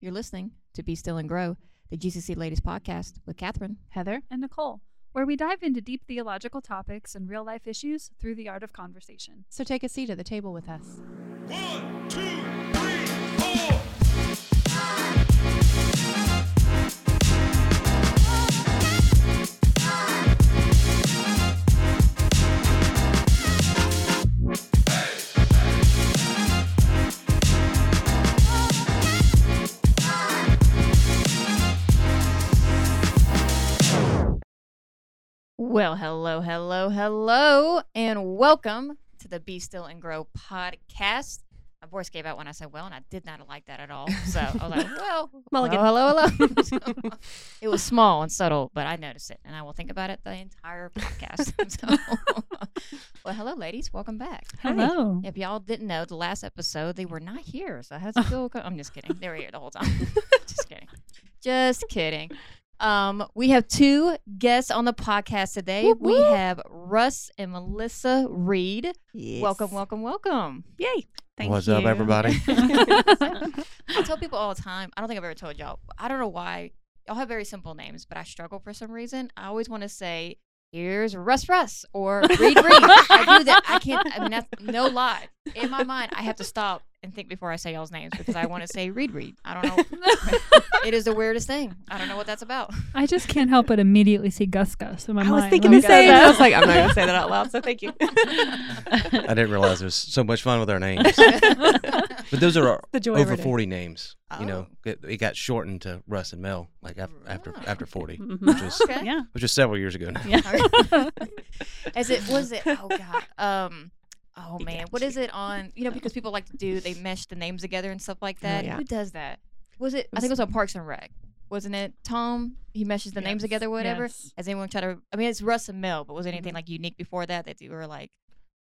You're listening to Be Still and Grow, the GCC Ladies Podcast with Catherine. Heather. and Nicole, where we dive into deep theological topics and real life issues through the art of conversation. So take a seat at the table with us. One, two, Well, hello, hello, hello, and welcome to the Be Still and Grow podcast. My voice gave out when I said well, and I did not like that at all. So I was like, well, Mulligan. hello, hello, hello. So, it was small and subtle, but I noticed it, and I will think about it the entire podcast. So, well, hello, ladies. Welcome back. Hello. If y'all didn't know, the last episode they were not here, so how's it feel? I'm just kidding. They were here the whole time. just kidding. Just kidding. Um, we have two guests on the podcast today. Whoop, we have Rus and Melissa Reed. Welcome, welcome, welcome. Yay. Thank What's you. up, everybody? I tell people all the time. I don't think I've ever told y'all. I don't know why. Y'all have very simple names, but I struggle for some reason. I always want to say, "Here's Rus Rus" or "Reed Reed." I do that. I can't. I mean, that's no lie. In my mind, I have to stop and think before I say y'all's names because I want to say read read. I don't know. it is the weirdest thing. I don't know what that's about. I just can't help but immediately see Gus Gus in my I mind. I was thinking when the same. that. I was like, I'm not going to say that out loud, so thank you. I didn't realize there was so much fun with our names. But those are The joy over our 40 names. You Oh. know, it, it got shortened to Rus and Mel like af- after Oh. after 40, Mhm. which was Okay. Yeah. which was several years ago now. Yeah. As it was it. Oh God. Um. Oh man, got what you. is it on? You know, because people like to do they mesh the names together and stuff like oh, that. yeah. Who does that? Was it? I think it was on Parks and Rec. Wasn't it Tom? He meshes the names Yes, together, whatever. yes. Has anyone tried to? I mean, it's Rus and Mel, but was anything mm-hmm. like unique before that that you were like?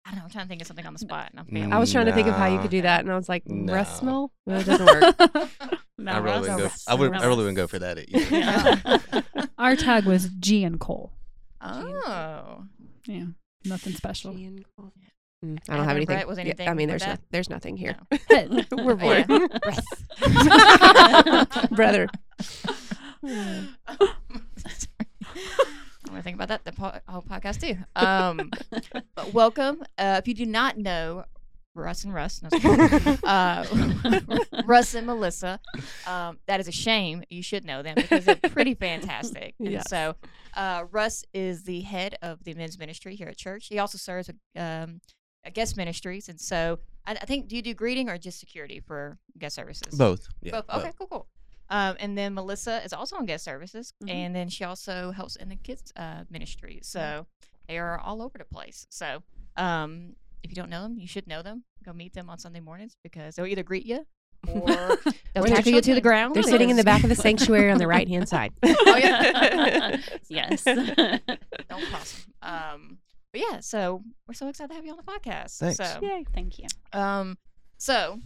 I don't know. I'm trying to think of something on the spot. And I'm failing. I was trying to think of how you could do that, and I was like, No. Rus smell? Well, it doesn't work. I really wouldn't go. I would. I really wouldn't go for that. Either. Our tag was G and Cole. Oh. Yeah, nothing special. G and Cole. Mm, I don't have anything. Brett, was yeah, I mean, there's no, there's nothing here. No. We're bored. Yeah. Brother. I'm gonna think about that the po- whole podcast too. Um, but welcome. Uh, if you do not know Rus and Rus, no, uh, Rus and Melissa, um, that is a shame. You should know them because they're pretty fantastic. And Yes. so, uh, Rus is the head of the men's ministry here at church. He also serves with um, guest ministries, and so I, I think do you do greeting or just security for guest services? Both. Yeah. Both. Okay, cool, cool. Um, and then Melissa is also on guest services, Mhm. and then she also helps in the kids uh, ministry. So they are all over the place. So um, if you don't know them, you should know them. Go meet them on Sunday mornings because they'll either greet you or they'll Or tackle you to the ground. They're sitting in the back of the sanctuary on the right hand side. Oh, yeah. yes. Don't cross 'em. Um, but yeah, so we're so excited to have you on the podcast. Thanks. So, Yay. Thank you. um, so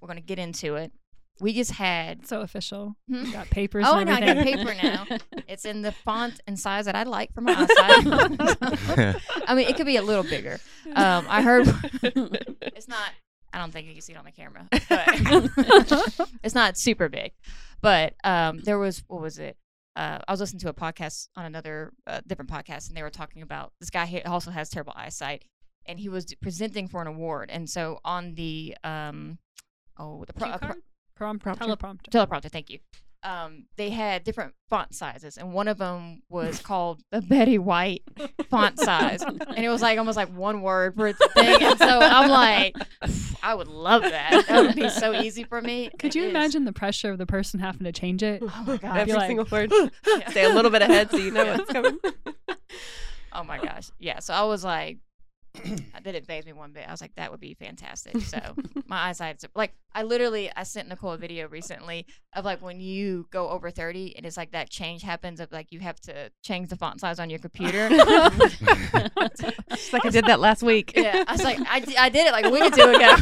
we're gonna get into it. We just had So official. Hmm? Got papers. Oh, and no, I got everything. paper now. It's in the font and size that I like for my eyesight. I mean, it could be a little bigger. Um, I heard it's not. I don't think you can see it on the camera, but it's not super big. But um, there was what was it? Uh, I was listening to a podcast on another uh, different podcast, and they were talking about this guy he also has terrible eyesight, and he was presenting for an award. And so on the um, oh the pro- Cue uh, pro- card? Prom- Prompter. teleprompter. teleprompter. Thank you. Um, they had different font sizes, and one of them was called the Betty White font size, and it was like almost like one word per thing. And so I'm like, I would love that. That would be so easy for me. Could It you is. imagine the pressure of the person having to change it? Oh my god. Every like- single word. Yeah. Stay a little bit ahead so you know what's coming. Oh my gosh. Yeah. So I was like, that didn't phase me one bit. I was like, that would be fantastic. So my eyesight's like, I literally, I sent Nicole a video recently of like when you go over 30 and it's like that change happens of like you have to change the font size on your computer. It's like I did that last week. yeah. I was like, I, I did it like a week or two ago.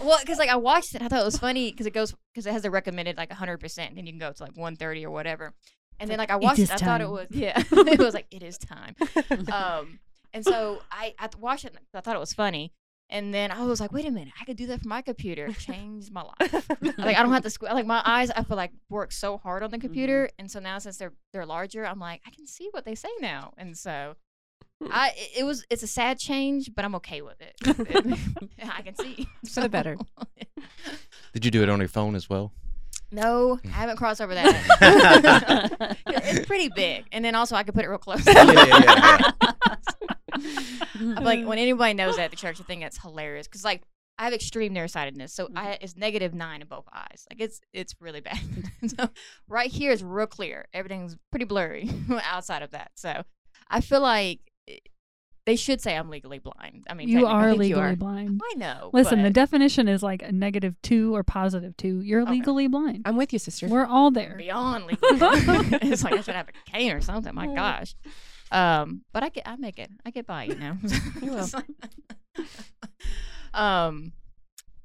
well, because like I watched it, I thought it was funny because it goes, because it has a recommended like 100%, and then you can go to like 130 or whatever. And then like I watched is it, I thought it was, yeah, it was like, it is time um, and so I, I watched it. I thought it was funny, And then I was like, wait a minute, I could do that for my computer. Changed my life. like I don't have to squint. like my eyes. I feel like work so hard on the mm-hmm. computer, and so now since they're they're larger, I'm like I can see what they say now, and so hmm. I it- it was it's a sad change, but I'm okay with it. I can see For the better. Did you do it on your phone as well? No, I haven't crossed over that. it's pretty big, and then also I could put it real close. yeah, yeah, I'm like mm-hmm. when anybody knows that at the church, I think it's hilarious because like I have extreme nearsightedness, so mm-hmm. I it's negative nine in both eyes. Like it's it's really bad. so right here is real clear. Everything's pretty blurry outside of that. So I feel like eh, they should say I'm legally blind. I mean, you are think legally are. blind. I know. Listen, the definition is like a negative two or positive two. You're Okay. legally blind. I'm with you, sister. We're all there. beyond legally blind. it's like I should have a cane or something. My gosh. Um, but I get I make it. I get by, you know. You will. Um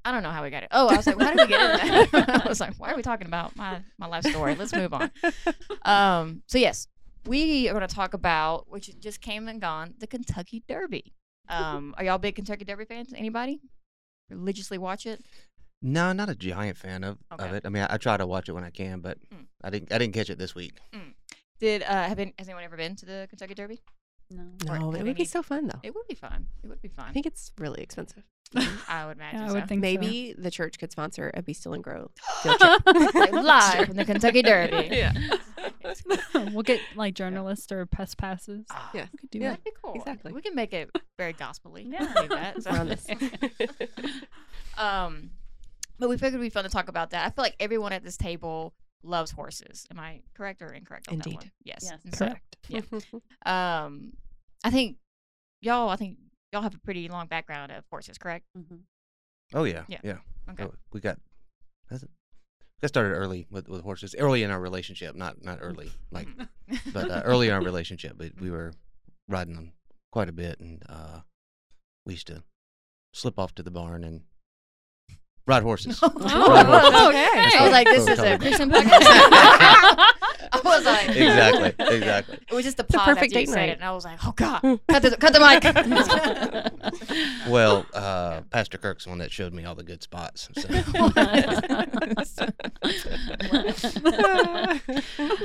I don't know how we got it. Oh, I was like, how did we get into that? I was like, why are we talking about my my life story? Let's move on. Um, so yes, we are going to talk about which just came and gone, the Kentucky Derby. Um, are y'all big Kentucky Derby fans? Anybody religiously watch it? No, not a giant fan of, of it. I mean, I, I try to watch it when I can, but Mm. I didn't. I didn't catch it this week. Did uh have been, has anyone ever been to the Kentucky Derby? No. Or no, have it would be any- so fun though. It would be fun. It would be fun. I think it's really expensive. I would imagine. Yeah, I so. would think so. Maybe the church could sponsor a Be Still and Grow. like live from the Kentucky Derby. Yeah. we'll get like journalists or pest passes. Ah, Yeah. We could do Yeah. that. That'd be cool. exactly. We can make it very gospelly. Yeah. I that. So- We're on this. um, but we figured it'd be fun to talk about that. I feel like everyone at this table loves horses. Am I correct or incorrect on that Indeed. one? Yes. Yes. And so, Correct. um, I think y'all. I think y'all have a pretty long background of horses, correct? Mhm. Oh yeah, Yeah. yeah. Okay. Oh, we got. That's it. Got started early with, with horses. Early in our relationship, not not early, like, but uh, early in our relationship. But we were riding them quite a bit, and uh, we used to slip off to the barn and ride horses. Oh, Ride horses. okay. I was like, this is a Christian podcast. I was like, exactly, exactly. It was just the a pause perfect after date night. it, and I was like, oh god, cut the cut the mic. Well, uh, Pastor Kirk's the one that showed me all the good spots. So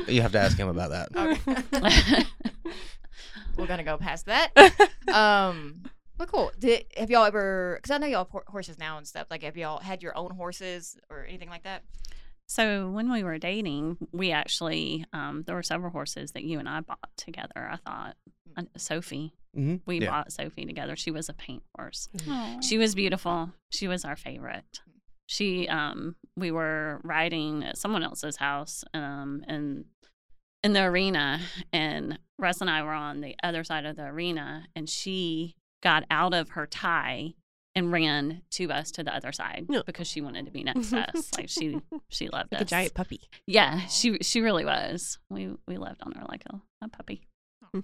you have to ask him about that. Okay. We're gonna go past that. Um, but cool. Did have y'all ever? Because I know y'all have horses now and stuff. Like, have y'all had your own horses or anything like that? So when we were dating, we actually um, there were several horses that you and I bought together. I thought Uh, Sophie, hmm we yeah. bought Sophie together. She was a paint horse. Aw. She was beautiful. She was our favorite. She um we were riding at someone else's house um in in the arena and Rus and I were on the other side of the arena and she got out of her tie and ran to us to the other side No. because she wanted to be next to us. Like she she loved like us. a giant puppy. Yeah, she she really was. We we loved on her like a, a puppy.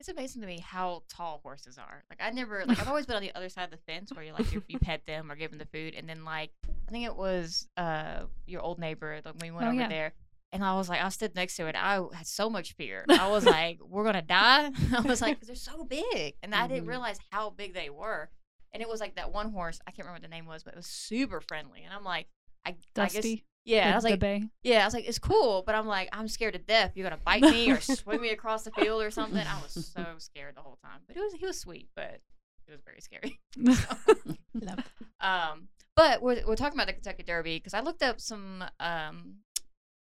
It's amazing to me how tall horses are. Like, I never like I've always been on the other side of the fence where you like you, you pet them or give them the food, and then like I think it was uh your old neighbor like when we went Oh, over yeah. there. And I was like, I stood next to it. I had so much fear. I was like, "We're gonna die." I was like, "They're so big," and I didn't Mhm. realize how big they were. And it was like that one horse. I can't remember what the name was, but it was super friendly. And I'm like, I, I guess, yeah. the, I was like, bay. yeah, I was like, it's cool, but I'm like, I'm scared to death. You're gonna bite me or swing me across the field or something. I was so scared the whole time. But it was he was sweet, but it was very scary. Love. Um, but we're we're talking about the Kentucky Derby because I looked up some um,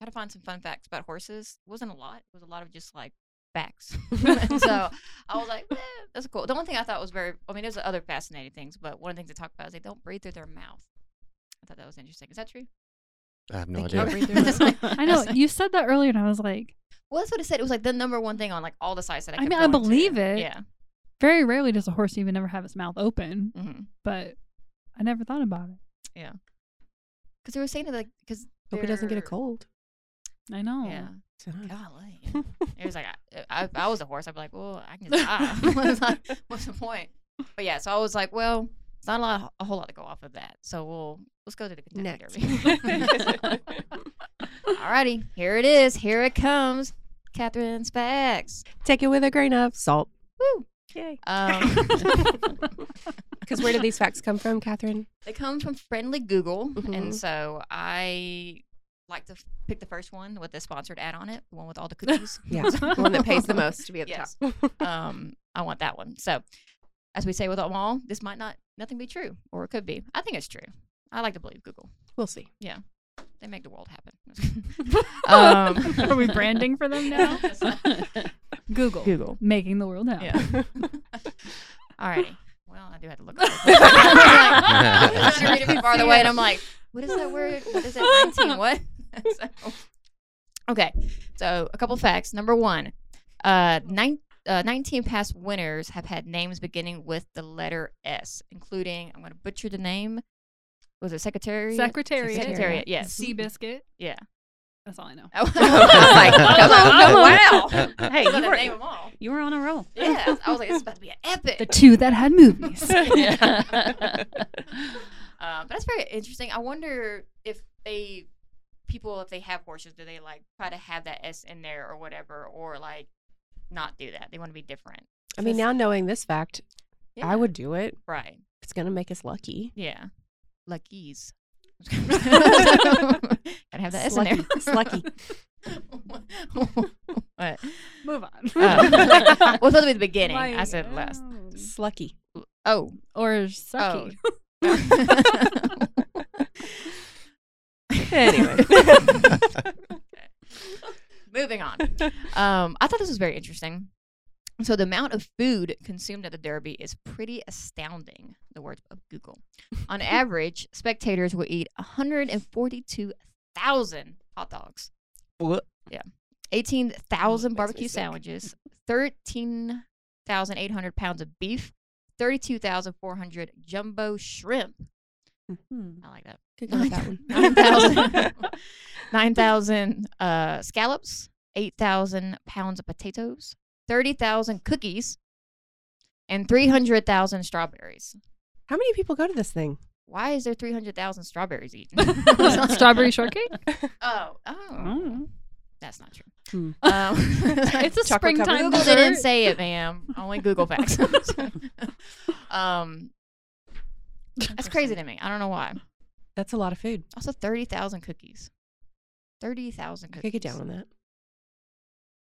how to find some fun facts about horses. It wasn't a lot. It was a lot of just like facts. so I was like, eh, that's cool. The one thing I thought was very, I mean, there's other fascinating things, but one of the things they talk about is they don't breathe through their mouth. I thought that was interesting. Is that true? I have no They idea. can't breathe through Just their like- I know you said that earlier, and I was like, Well, that's what it said. It was like the number one thing on like all the sites that I. I kept mean, I going to. believe it. Yeah. very rarely does a horse even ever have its mouth open, Mm-hmm. but I never thought about it. Yeah. Because they were saying that like because Hope he doesn't get a cold. I know. Yeah. Golly. it was like I, I, I was a horse, I'd be like, well, I can just die. What's the point? But yeah, so I was like, well, it's not a lot, a whole lot to go off of that. So we'll let's go to the Kentucky. Derby. Alrighty, here it is. Here it comes. Catherine's facts. Take it with a grain of salt. Woo. Yay. Um, Because where do these facts come from, Catherine? They come from Friendly Google, Mhm. and so I like to f- pick the first one with the sponsored ad on it, the one with all the cookies. Yeah, the one that pays the most to be at the Yes. top. um, I want that one. So, as we say with them all, this might not nothing be true, or it could be. I think it's true. I like to believe Google. we'll see. Yeah, they make the world happen. um, Are we branding for them now? Google. Google. Making the world happen. Yeah. Alrighty. Well, I do have to look. At it. I'm like, trying to read it farther away, and I'm like, what is that word? What is that? 19? What? so, okay. So a couple facts. Number one, uh, nine, uh, 19 past winners have had names beginning with the letter S, including I'm going to butcher the name. Was it Secretary? Secretariat. Secretariat. Yes. Seabiscuit. Yeah. That's all I know. Oh, Like, come on, come. Wow. Hey, You you were, name them all. you were on a roll. Yeah. I was like, this is about to be an epic. The two that had movies. yeah. Um, but that's very interesting. I wonder if they people if they have horses, do they like try to have that S in there or whatever, or like not do that? They want to be different. I mean, now knowing this fact, Yeah. I would do it. right. It's gonna make us lucky. Yeah, luckies. Gotta have that S in there. it's lucky what? Move on. Uh, well, that'll be the beginning. I said last. oh. Slucky. Oh. Or sucky. Anyway. Moving on. Um, I thought this was very interesting. So the amount of food consumed at the Derby is pretty astounding. The words of Google. On average, spectators will eat 142,000 hot dogs, What? Yeah. 18,000 barbecue sandwiches, 13,800 pounds of beef, 32,400 jumbo shrimp. Hmm. I like that. Good go with that one. 9,000 9,000 uh, scallops, 8,000 pounds of potatoes, 30,000 cookies, and 300,000 strawberries. How many people go to this thing? Why is there 300,000 strawberries eaten? Strawberry shortcake? Oh, oh. That's not true. Hmm. Um, It's a Chocolate covered. springtime Google didn't say it, ma'am. Only Google facts. um, that's crazy to me. I don't know why. That's a lot of food. Also, 30,000 cookies. 30,000 I cookies. could get down on that.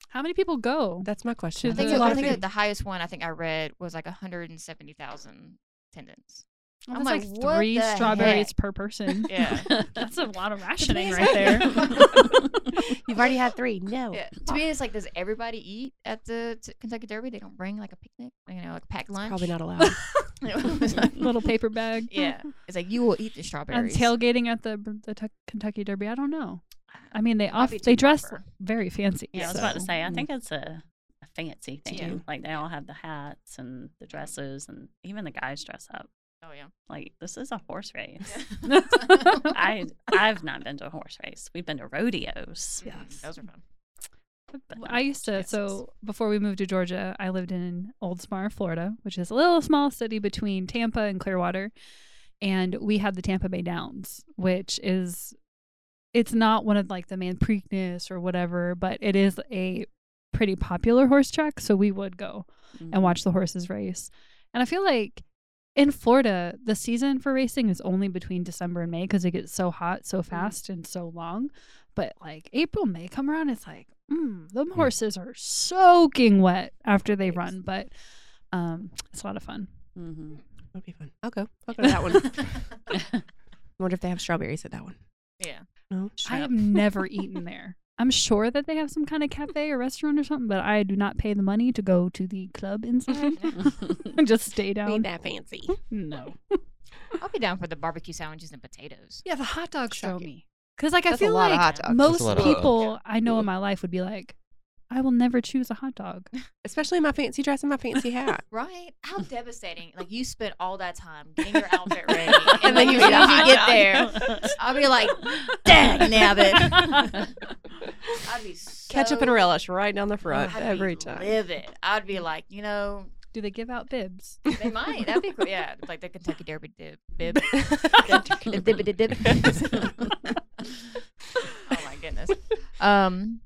How many people go? That's my question. I think, That's it, a lot I of think food. the highest one I think I read was like 170,000 attendants. Well, I'm like, like, what three the strawberries heck? per person. Yeah. That's a lot of rationing right there. You've already had three. No. yeah. To me, it's like, does everybody eat at the t- Kentucky Derby? They don't bring like a picnic, you know, like a packed lunch. Probably not allowed. Little paper bag. yeah, it's like you will eat the And strawberries. tailgating at the the Tuck- Kentucky Derby. I don't know. I mean, they Might off they dress proper. very fancy. Yeah, I was about to say, I think it's a, a fancy thing. Yeah. Like they all have the hats and the dresses, and even the guys dress up. Oh yeah. Like this is a horse race. Yeah. I I've not been to a horse race. We've been to rodeos. Mm, Those are fun. Well, I used to. So before we moved to Georgia, I lived in Oldsmar, Florida, which is a little small city between Tampa and Clearwater, and we had the Tampa Bay Downs, which is it's not one of like the Man Preakness or whatever, but it is a pretty popular horse track. So we would go Mhm. and watch the horses race. And I feel like in Florida, the season for racing is only between December and May because it gets so hot so fast and so long. But like April, May come around, it's like, mm, them horses are soaking wet after they run. But um, it's a lot of fun. Mm-hmm. That'd be fun. I'll go. I'll go to that one. I wonder if they have strawberries at that one. yeah. No. I have never eaten there. I'm sure that they have some kind of cafe or restaurant or something, but I do not pay the money to go to the club inside and just stay down. Ain't that fancy. No. I'll be down for the barbecue sandwiches and potatoes. Yeah, the hot dogs throw Shocking. me. Because like I That's a feel lot of like hot dogs. That's a most lot of- people I know in my life would be like, I will never choose a hot dog. Especially in my fancy dress and my fancy hat. Right? How devastating! Like you spent all that time getting your outfit ready, and, And then then you, you eat a you hot get there. I'll be like, dang nabbit. I'd be so, Ketchup and relish right down the front I'd every be time. Livid. I'd be like, you know, Do they give out bibs? they might. That'd be cool. Yeah, like the Kentucky Derby dib, bib. The dib, dib, dib. oh my goodness. Um,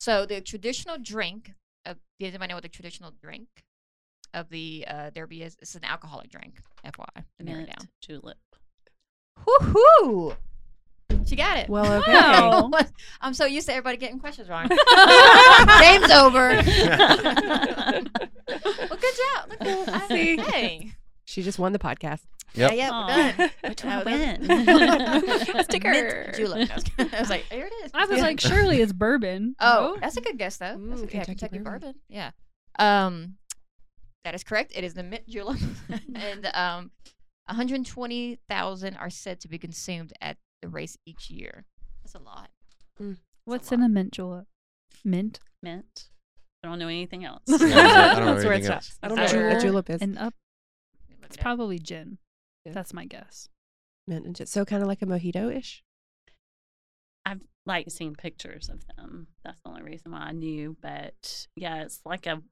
so the traditional drink. Uh, does anybody know what the traditional drink of the uh, Derby is it's an alcoholic drink. FYI, to narrow it Mint down. julep. Woohoo! She got it. Well, okay. Wow. I'm so used to everybody getting questions wrong. Game's over. well, good job. Look I- See? Hey. She just won the podcast. Yep. Yeah, yeah, Aw. we're done. Which one was- win? Sticker. Mint julep. I was, like, here it is. I was like, surely it's bourbon. Oh, No? that's a good guess though. That's Mm, yeah, Kentucky Kentucky bourbon. bourbon. Yeah. Um, that is correct. It is the mint julep, and um, 120,000 are said to be consumed at the race each year. That's a lot. What's a in a mint julep? Mint Mint. I don't know anything else. I don't know That's where it anything stops. I don't know what a julep is. and up. Let me look It's probably gin. Yeah. That's my guess. Mint and ju- so kind of like a mojito ish. I've like seen pictures of them. That's the only reason why I knew. But yeah, it's like a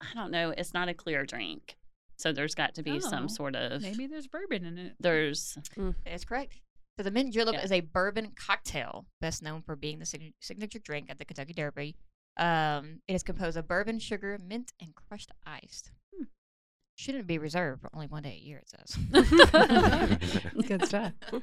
I don't know, it's not a clear drink. So there's got to be Oh, some sort of Maybe there's bourbon in it. there's That's correct. So the mint julep Yeah. is a bourbon cocktail, best known for being the sign- signature drink at the Kentucky Derby. Um, it is composed of bourbon, sugar, mint, and crushed ice. Hmm. Shouldn't be reserved for only one day a year. It says. Good stuff. um,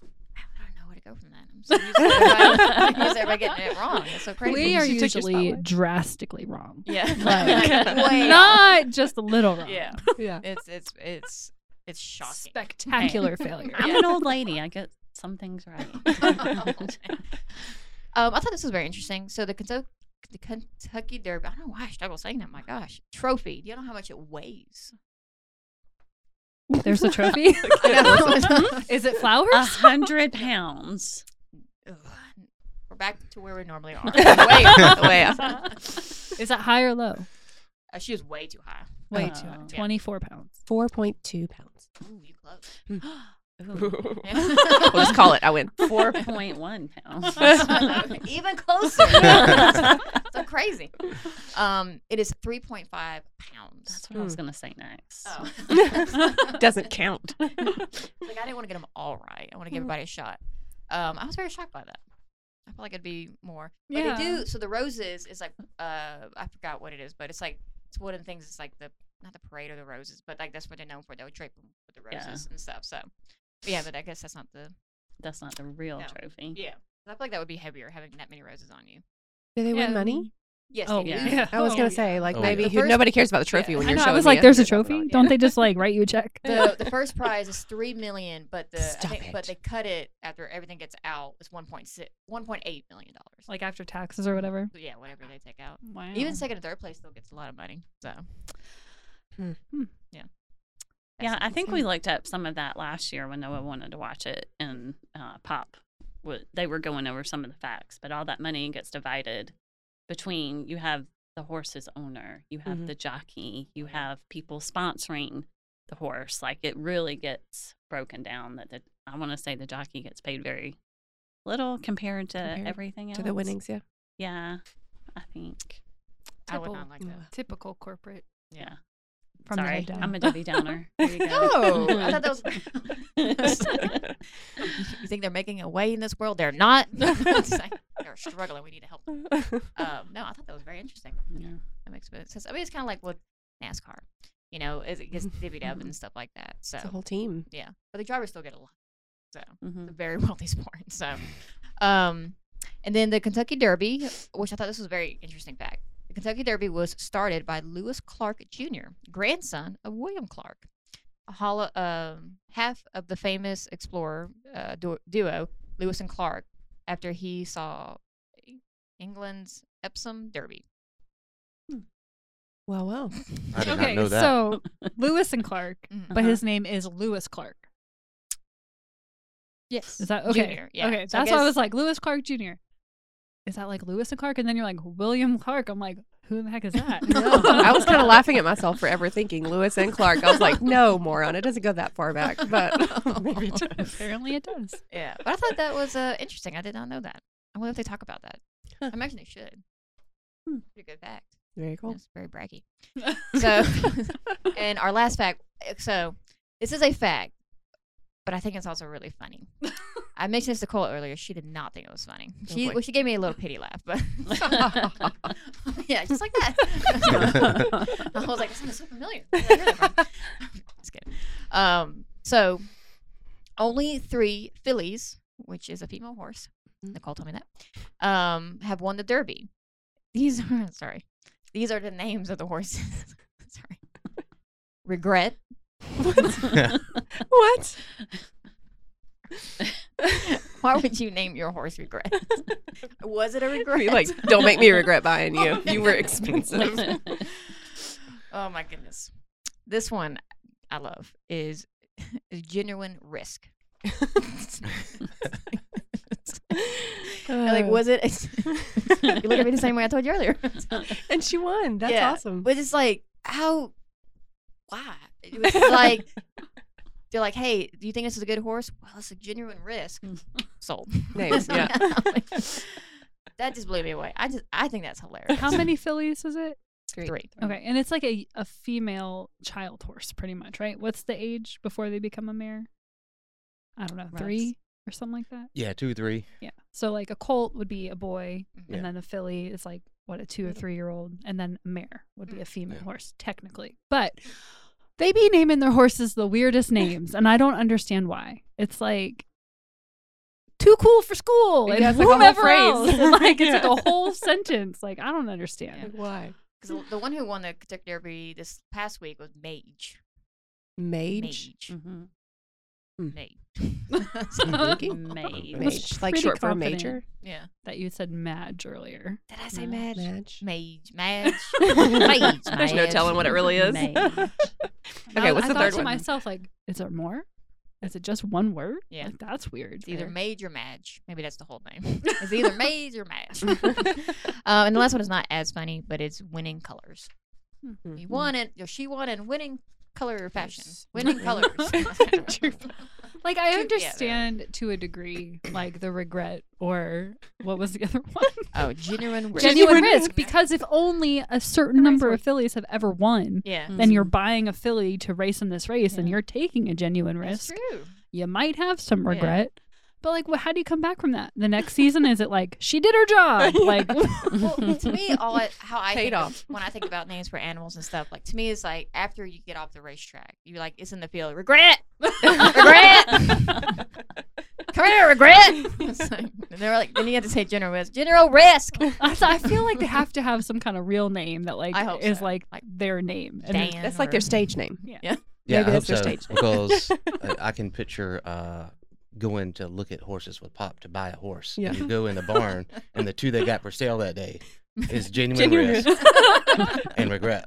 I don't know where to go from that. I'm so used to everybody, used to everybody getting it wrong. It's so crazy. We are She took your usually spotlight. drastically wrong. yeah, Like, Way. Not just a little wrong. Yeah, Yeah. it's it's it's it's shocking. Spectacular failure. I'm an old lady. I get some things right. um, I thought this was very interesting. So the Kentucky, the Kentucky Derby. I don't know why I struggle saying that. My gosh, trophy. Do you know how much it weighs? There's a trophy. Is it flowers? A hundred pounds. We're back to where we normally are. way, way off. Is that high or low? Uh, she was way too high. Way Oh. too high. Yeah. 24 pounds. 4.2 pounds. Ooh, you close. Ooh, we'll just call it. I win. Four point one pounds. Even closer. so crazy. Um, it is 3.5 pounds. That's what I was gonna say next. Oh. Doesn't count. like I didn't want to get them all right. I want to give everybody a shot. Um, I was very shocked by that. I felt like it'd be more. But Yeah. they do. So the roses is like uh, I forgot what it is, but it's like it's one of the things. It's like the not the parade of the roses, but like that's what they're known for. They'll drape them with the Yeah. roses and stuff. So but yeah, but I guess that's not the. That's not the real No. trophy. Yeah, I feel like that would be heavier having that many roses on you. Do they win Yeah. money? Yes. Oh, they yeah. do. yeah. I was Oh, gonna yeah. say like Oh, maybe yeah. Who, first- nobody cares about the trophy yeah. when I you're know. I showing was me like, a- there's a trophy. on it. Don't they just like write you a check? the the first prize is three million, but the Stop I think, but it. they cut it after everything gets out. It's 1.6, 1.8 million dollars. like after taxes or whatever. yeah, whatever they take out. Wow. Even second and third place still gets a lot of money. So Hmm. Hmm. Yeah, I think we looked up some of that last year when Noah wanted to watch it, and uh, Pop, they were going over some of the facts, but all that money gets divided between you have the horse's owner, you have Mhm. the jockey, you have people sponsoring the horse. Like it really gets broken down. That the, I want to say the jockey gets paid very little compared to Compared everything else. to the winnings. Yeah. Yeah, I think. I would Typical- not like that. Typical corporate. Yeah. From the Sorry, head down. I'm a Debbie Downer. There you. Oh, I thought that was. you think they're making a way in this world? They're not. Like, they're struggling. We need to help. them. Um, no, I thought that was very interesting. Yeah. That makes a bit of sense. I mean, it's kind of like with NASCAR. You know, as it gets divvied up and stuff like that. So the whole team. yeah, but the drivers still get a lot. So Mhm. it's a very wealthy sport. So, um, and then the Kentucky Derby, which I thought this was a very interesting fact. The Kentucky Derby was started by Lewis Clark Jr., grandson of William Clark, a hollow, um, half of the famous explorer uh, duo Lewis and Clark, after he saw England's Epsom Derby. Well, well. I did okay, not know that. so Lewis and Clark, Mhm. but Uh-huh. his name is Lewis Clark. Yes, Is that okay? Junior, yeah. Okay, So that's why I was like Lewis Clark Jr. Is that like Lewis and Clark? And then you're like William Clark. I'm like, who the heck is that? No, I was kind of laughing at myself for ever thinking Lewis and Clark. I was like, no, moron. It doesn't go that far back, but maybe it does. Apparently it does. Yeah, but I thought that was uh, interesting. I did not know that. I wonder if they talk about that. Huh. I imagine they should. Hmm. Pretty good fact. Very cool. It's very braggy. So, and our last fact. So, this is a fact, but I think it's also really funny. I mentioned this to Cole earlier. She did not think it was funny. She boy. well, she gave me a little pity laugh, but yeah, just like that. I was like, this sounds so familiar. Where did I hear that from? just kidding. Um, so only three fillies, which is a female horse. Nicole told me that. Um, have won the Derby. These are sorry. These are the names of the horses. sorry. Regret. What? what? Why would you name your horse Regret? Was it a regret? Be like, don't make me regret buying you. Oh, you were expensive. oh my goodness. This one I love is, is genuine risk. like, was it? you look at me the same way I told you earlier. and she won. That's Yeah, awesome. But it's like, how? Why? It was like, they're like, hey, do you think this is a good horse? Well, it's a genuine risk. Mm. Sold. Names, yeah. that just blew me away. I just, I think that's hilarious. How many fillies is it? Three. Three. Okay, and it's like a a female child horse, pretty much, right? What's the age before they become a mare? I don't know, Rus. three or something like that. Yeah, two, three. Yeah. So like a colt would be a boy, mm-hmm. Yeah. and then a filly is like what a two or three year old, and then a mare would be a female Yeah. horse technically. But they be naming their horses the weirdest names, and I don't understand why. It's like too cool for school, and Yeah, it's like a whole whomever phrase. else. And, like it's Yeah. like a whole sentence. Like I don't understand. Like, Why? Because the one who won the Kentucky Derby this past week was Mage. Mage. Mage. Mhm. Mage. Sneaky. Made. was Mage. Like short for major. yeah. That you said Madge earlier. Did I say No. Mage? Madge. Mage. Mage. Mage. There's no telling what it really is. Mage. Okay, I, what's I the thought third to one? myself, like, is there more? Is it just one word? Yeah. Like, that's weird. It's either Fair. Mage or Madge. Maybe that's the whole name. It's either Mage or Madge. um, and the last one is not as funny, but it's winning colors. Mhm. He won it, she won in winning color or fashion. Winning colors. Like I Two- yeah, understand to a degree, like the regret or what was the other one? oh, genuine risk. Genuine risk, because if only a certain The number of fillies have ever won, Yeah. then you're buying a filly to race in this race, and you're taking a genuine That's risk. true. You might have some Yeah. Regret, but like, well, how do you come back from that? The next season is it like she did her job? Like, well, to me, all I, how I Paid think off. When I think about names for animals and stuff, like to me, it's like after you get off the racetrack, you like it's in the field. Regret, regret. Come here, regret. It's like- and they're like, then you have to say general risk. General risk. I I feel like they have to have some kind of real name that like I hope is so. like, Like their name. And then- Dan. That's like or- their stage name. yeah. Yeah. Yeah, Maybe I hope that's their so stage name. because uh, I can picture uh, going to look at horses with Pop to buy a horse. Yeah. And you go in the barn, and the two they got for sale that day is genuine, Genuine risk and regret.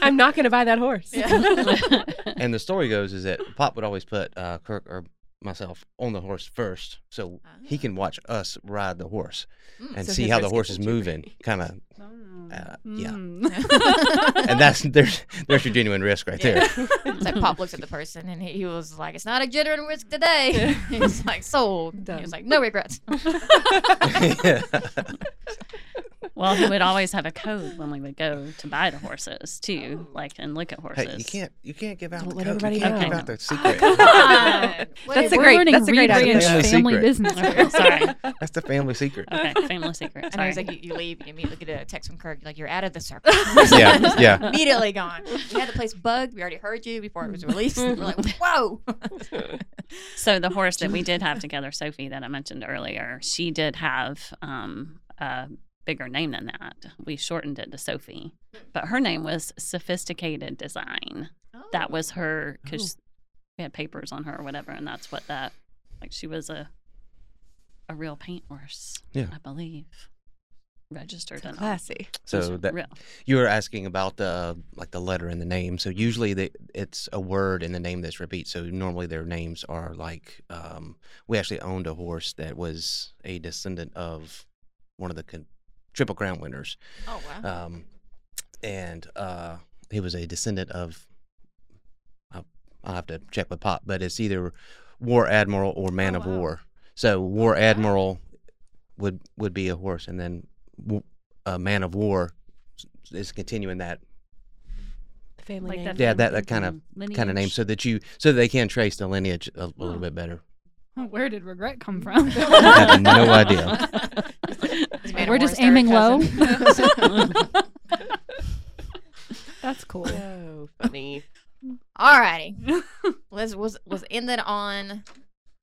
I'm not going to buy that horse. Yeah. And the story goes is that Pop would always put uh, Kirk or myself on the horse first, so he can watch us ride the horse Mm. and So see how the horse is moving. Kind of, uh, yeah. Mm. and that's there's there's your genuine risk right there. It's like Pop looks at the person and he, he was like, "It's not a genuine risk today." He's like, "Sold." He was like, "No regrets." Well, he would always have a code when we would go to buy the horses too, like and look at horses. Hey, you can't you can't give out Don't the let code. everybody you can't know. give out the secret. Come. That's a We're great- learning that's a great idea. Family family business. Okay, sorry. That's the family secret. Okay, family secret. And Sorry. I was like, you, you leave, you immediately get a text from Kirk, like, you're out of the circle. Yeah, yeah. immediately gone. We had the place bugged. We already heard you before it was released. We're like, whoa. So the horse that we did have together, Sophie, that I mentioned earlier, she did have um, a bigger name than that. We shortened it to Sophie, but her name was Sophisticated Design. That Oh. was her because we had papers on her or whatever, and that's what that like. She was a a real paint horse, Yeah. I believe, registered and all. Classy. So that real. you were asking about the like the letter in the name. So usually they, it's a word in the name that's repeat. So normally their names are like um, we actually owned a horse that was a descendant of one of the con- triple crown winners, Oh, wow. um, and uh, he was a descendant of. I'll, I'll have to check with Pop, but it's either War Admiral or Man Oh, of wow. War. So War Admiral would would be a horse, and then a Man of War is continuing that Family Like name. that yeah that, that kind of lineage. kind of name so that you so that they can trace the lineage a, little Oh. bit better Where did regret come mm. from? I have no idea. This We're just aiming low. That's cool. So funny. Alrighty. Liz was was ended on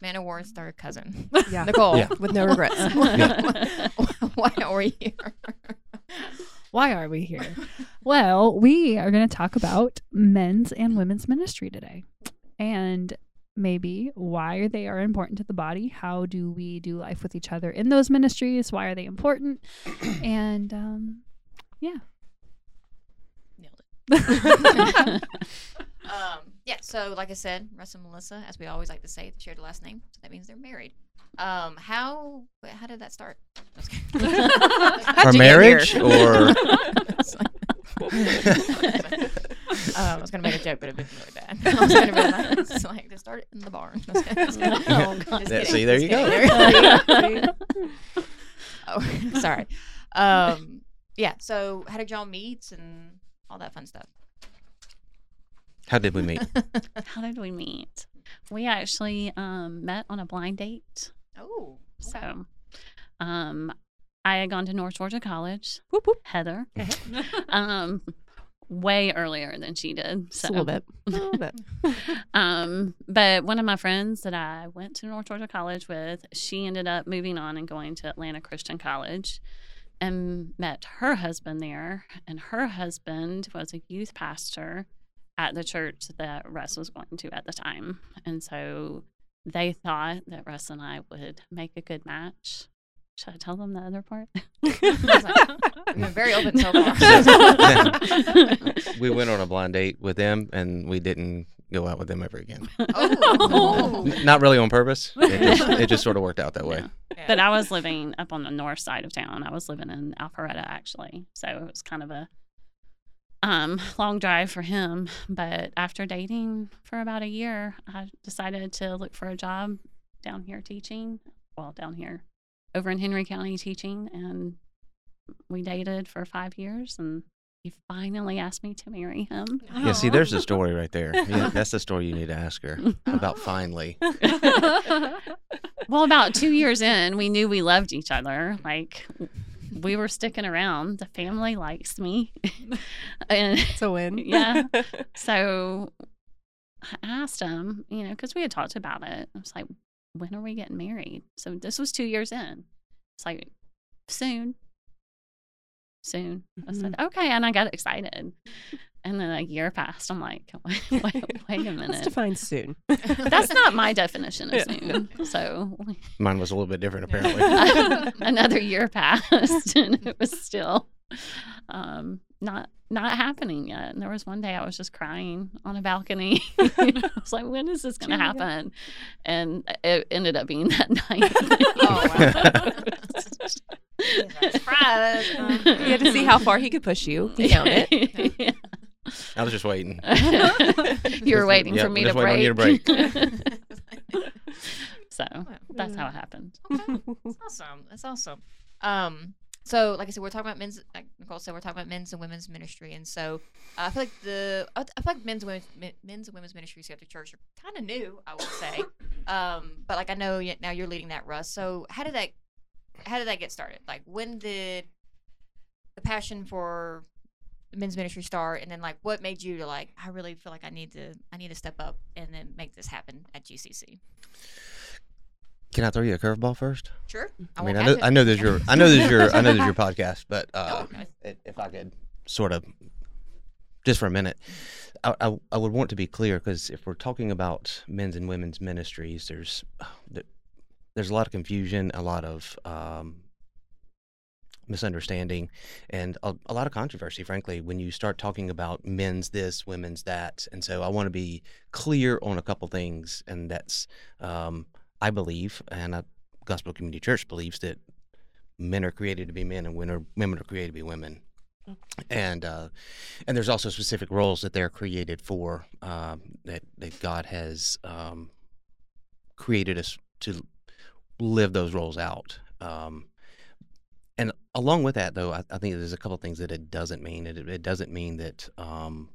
Man of War's third cousin. Yeah. Nicole. Yeah. With no regrets. Why are we here? Why are we here? Well, we are going to talk about men's and women's ministry today. And maybe why they are important to the body. How do we do life with each other in those ministries? Why are they important? And um, yeah. Nailed it. um, yeah, so like I said, Rus and Melissa, as we always like to say, they share the last name, so that means they're married. Um, how how did that start? I was kidding. How'd Our marriage or It's like- I was gonna make a joke, but it'd been really bad. I was gonna be like, it's like they started in the barn. Just kidding, just kidding. Oh, Just Yeah, kidding, see, there just you go. kidding. There oh, sorry. Um, yeah. So, how did y'all meet and all that fun stuff? how did we meet? How did we meet? We actually um, met on a blind date. Oh, So, um, I had gone to North Georgia College. Whoop, whoop. Heather, um, way earlier than she did. Just a little bit. A little bit. Um, but one of my friends that I went to North Georgia College with, she ended up moving on and going to Atlanta Christian College and met her husband there. And her husband was a youth pastor at the church that Rus was going to at the time. And so they thought that Rus and I would make a good match. Should I tell them the other part? We've been very open so far. we went on a blind date with them, and we didn't go out with them ever again. oh, Not really on purpose. It just, it just sort of worked out that way. Yeah. But I was living up on the north side of town. I was living in Alpharetta actually, so it was kind of a um, long drive for him. But after dating for about a year, I decided to look for a job down here teaching. Well, down here, over in Henry County teaching, and we dated for five years, and he finally asked me to marry him. Yeah, see, there's a story right there. Yeah, that's the story you need to ask her about finally. well, about two years in, we knew we loved each other. Like we were sticking around. The family likes me, and It's a win. Yeah. so I asked him, you know, because we had talked about it. I was like, "When are we getting married?" So this was two years in. It's like soon, soon. I said, "Okay," and I got excited. And then a year passed. I'm like, wait, wait, wait a Let's minute. define soon. That's not my definition of Yeah. soon. So Mine was a little bit different, apparently. another year passed and it was still um, not not happening yet. And there was one day I was just crying on a balcony. I was like, "When is this going to Here we go. happen?" And it ended up being that night. Oh, Surprise. Um, You had to see how far he could push you. He found it. Yeah. I was just waiting. you were waiting Yep, for me to just waiting on break. you to so that's how it happened. Okay. That's awesome. That's awesome. Um, so like I said, we're talking about men's. Like Nicole said, we're talking about men's and women's ministry, and so uh, I feel like the I I feel like men's and women's men- men's and women's ministries here at the church are kind of new. I would say, um, but like I know now you're leading that, Rus. So how did that how did that get started? Like when did the passion for men's ministry start, and then like what made you to like I really feel like I need to I need to step up and then make this happen at GCC. Can I throw you a curveball first? Sure. I mean, I know. I know there's your, I know there's your, I know there's your podcast, but uh, Oh, i- if I could sort of, just for a minute, I, I, I would want to be clear because if we're talking about men's and women's ministries, there's, there's a lot of confusion, a lot of um, misunderstanding, and a, a lot of controversy, frankly, when you start talking about men's this, women's that, and so I want to be clear on a couple things, and that's, um, I believe, and a Gospel Community Church believes that men are created to be men and women are, women are created to be women. And uh, and there's also specific roles that they're created for um, that that God has um, created us to live those roles out. Um, and along with that, though, I, I think there's a couple things that it doesn't mean. It, it doesn't mean that um,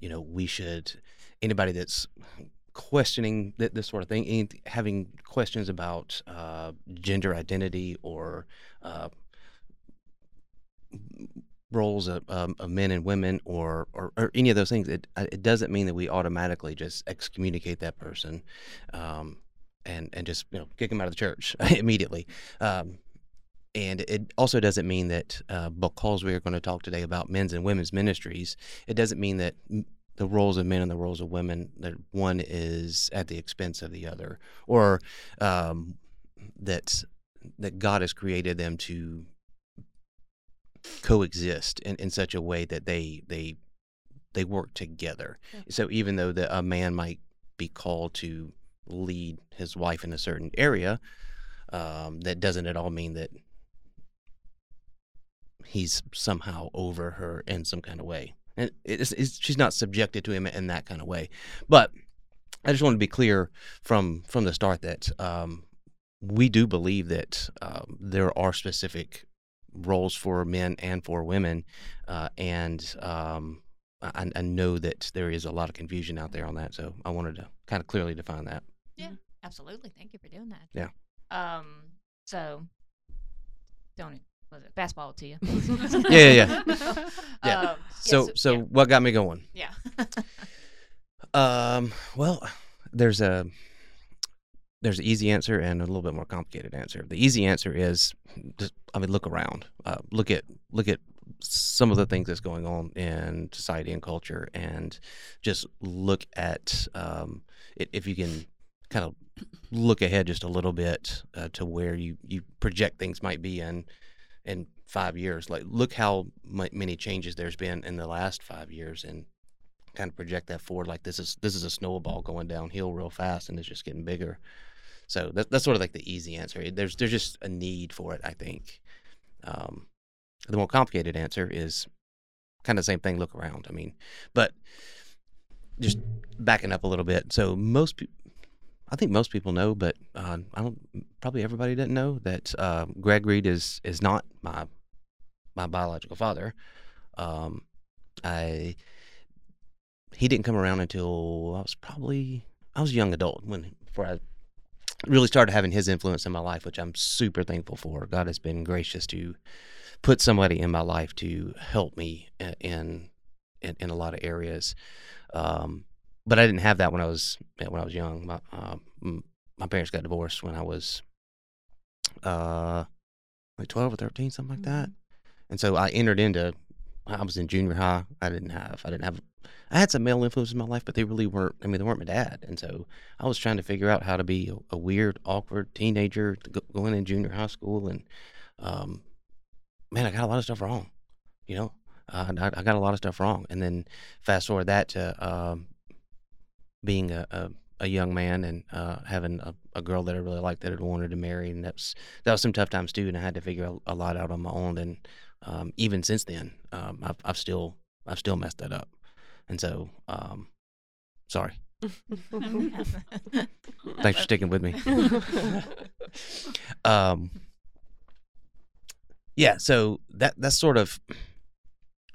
you know we should anybody that's questioning th- this sort of thing, and having questions about uh, gender identity or uh, roles of, um, of men and women or, or, or any of those things, it, uh, it doesn't mean that we automatically just excommunicate that person um, and, and just you know kick them out of the church immediately. Um, and it also doesn't mean that uh, because we are going to talk today about men's and women's ministries, it doesn't mean that the roles of men and the roles of women that one is at the expense of the other, or um, that that God has created them to coexist in, in such a way that they they they work together. So even though the, a man might be called to lead his wife in a certain area, um, that doesn't at all mean that he's somehow over her in some kind of way. And it's, it's, she's not subjected to him in that kind of way. But I just want to be clear from from the start that um, we do believe that um, there are specific roles for men and for women, uh, and um, I, I know that there is a lot of confusion out there on that. So I wanted to kind of clearly define that. Yeah, absolutely. Thank you for doing that. Yeah. Um. So, don't was it fastball to you? Yeah, yeah, yeah. Yeah. Um, So yes, so what got me going? yeah. Um, well, there's a there's an easy answer and a little bit more complicated answer. The easy answer is just I mean look around. Uh, look at look at some of the things that's going on in society and culture and just look at um, it, if you can kind of look ahead just a little bit uh, to where you, you project things might be in in five years like look how many changes there's been in the last five years and kind of project that forward like this is this is a snowball going downhill real fast and it's just getting bigger. So that, that's sort of like the easy answer. There's there's just a need for it i think. Um, the more complicated answer is kind of the same thing look around i mean. But just backing up a little bit so most I think most people know, but uh, I don't. Probably everybody doesn't know that uh, Greg Reed is is not my my biological father. Um, I he didn't come around until I was probably I was a young adult when before I really started having his influence in my life, which I'm super thankful for. God has been gracious to put somebody in my life to help me in in, in a lot of areas. Um, but I didn't have that when I was when I was young. My uh, my parents got divorced when I was uh like twelve or thirteen, something like that. And so I entered into. I was in junior high. I didn't have. I didn't have. I had some male influence in my life, but they really weren't. I mean, they weren't my dad. And so I was trying to figure out how to be a, a weird, awkward teenager going in junior high school, and um, man, I got a lot of stuff wrong. You know, uh, I, I got a lot of stuff wrong. And then fast forward that to um, being a, a, a young man and uh, having a, a girl that I really liked that I wanted to marry, and that's that was some tough times too. And I had to figure a, a lot out on my own. And um, even since then, um, I've, I've still I've still messed that up. And so, um, sorry. Thanks for sticking with me. um, yeah, so that that's sort of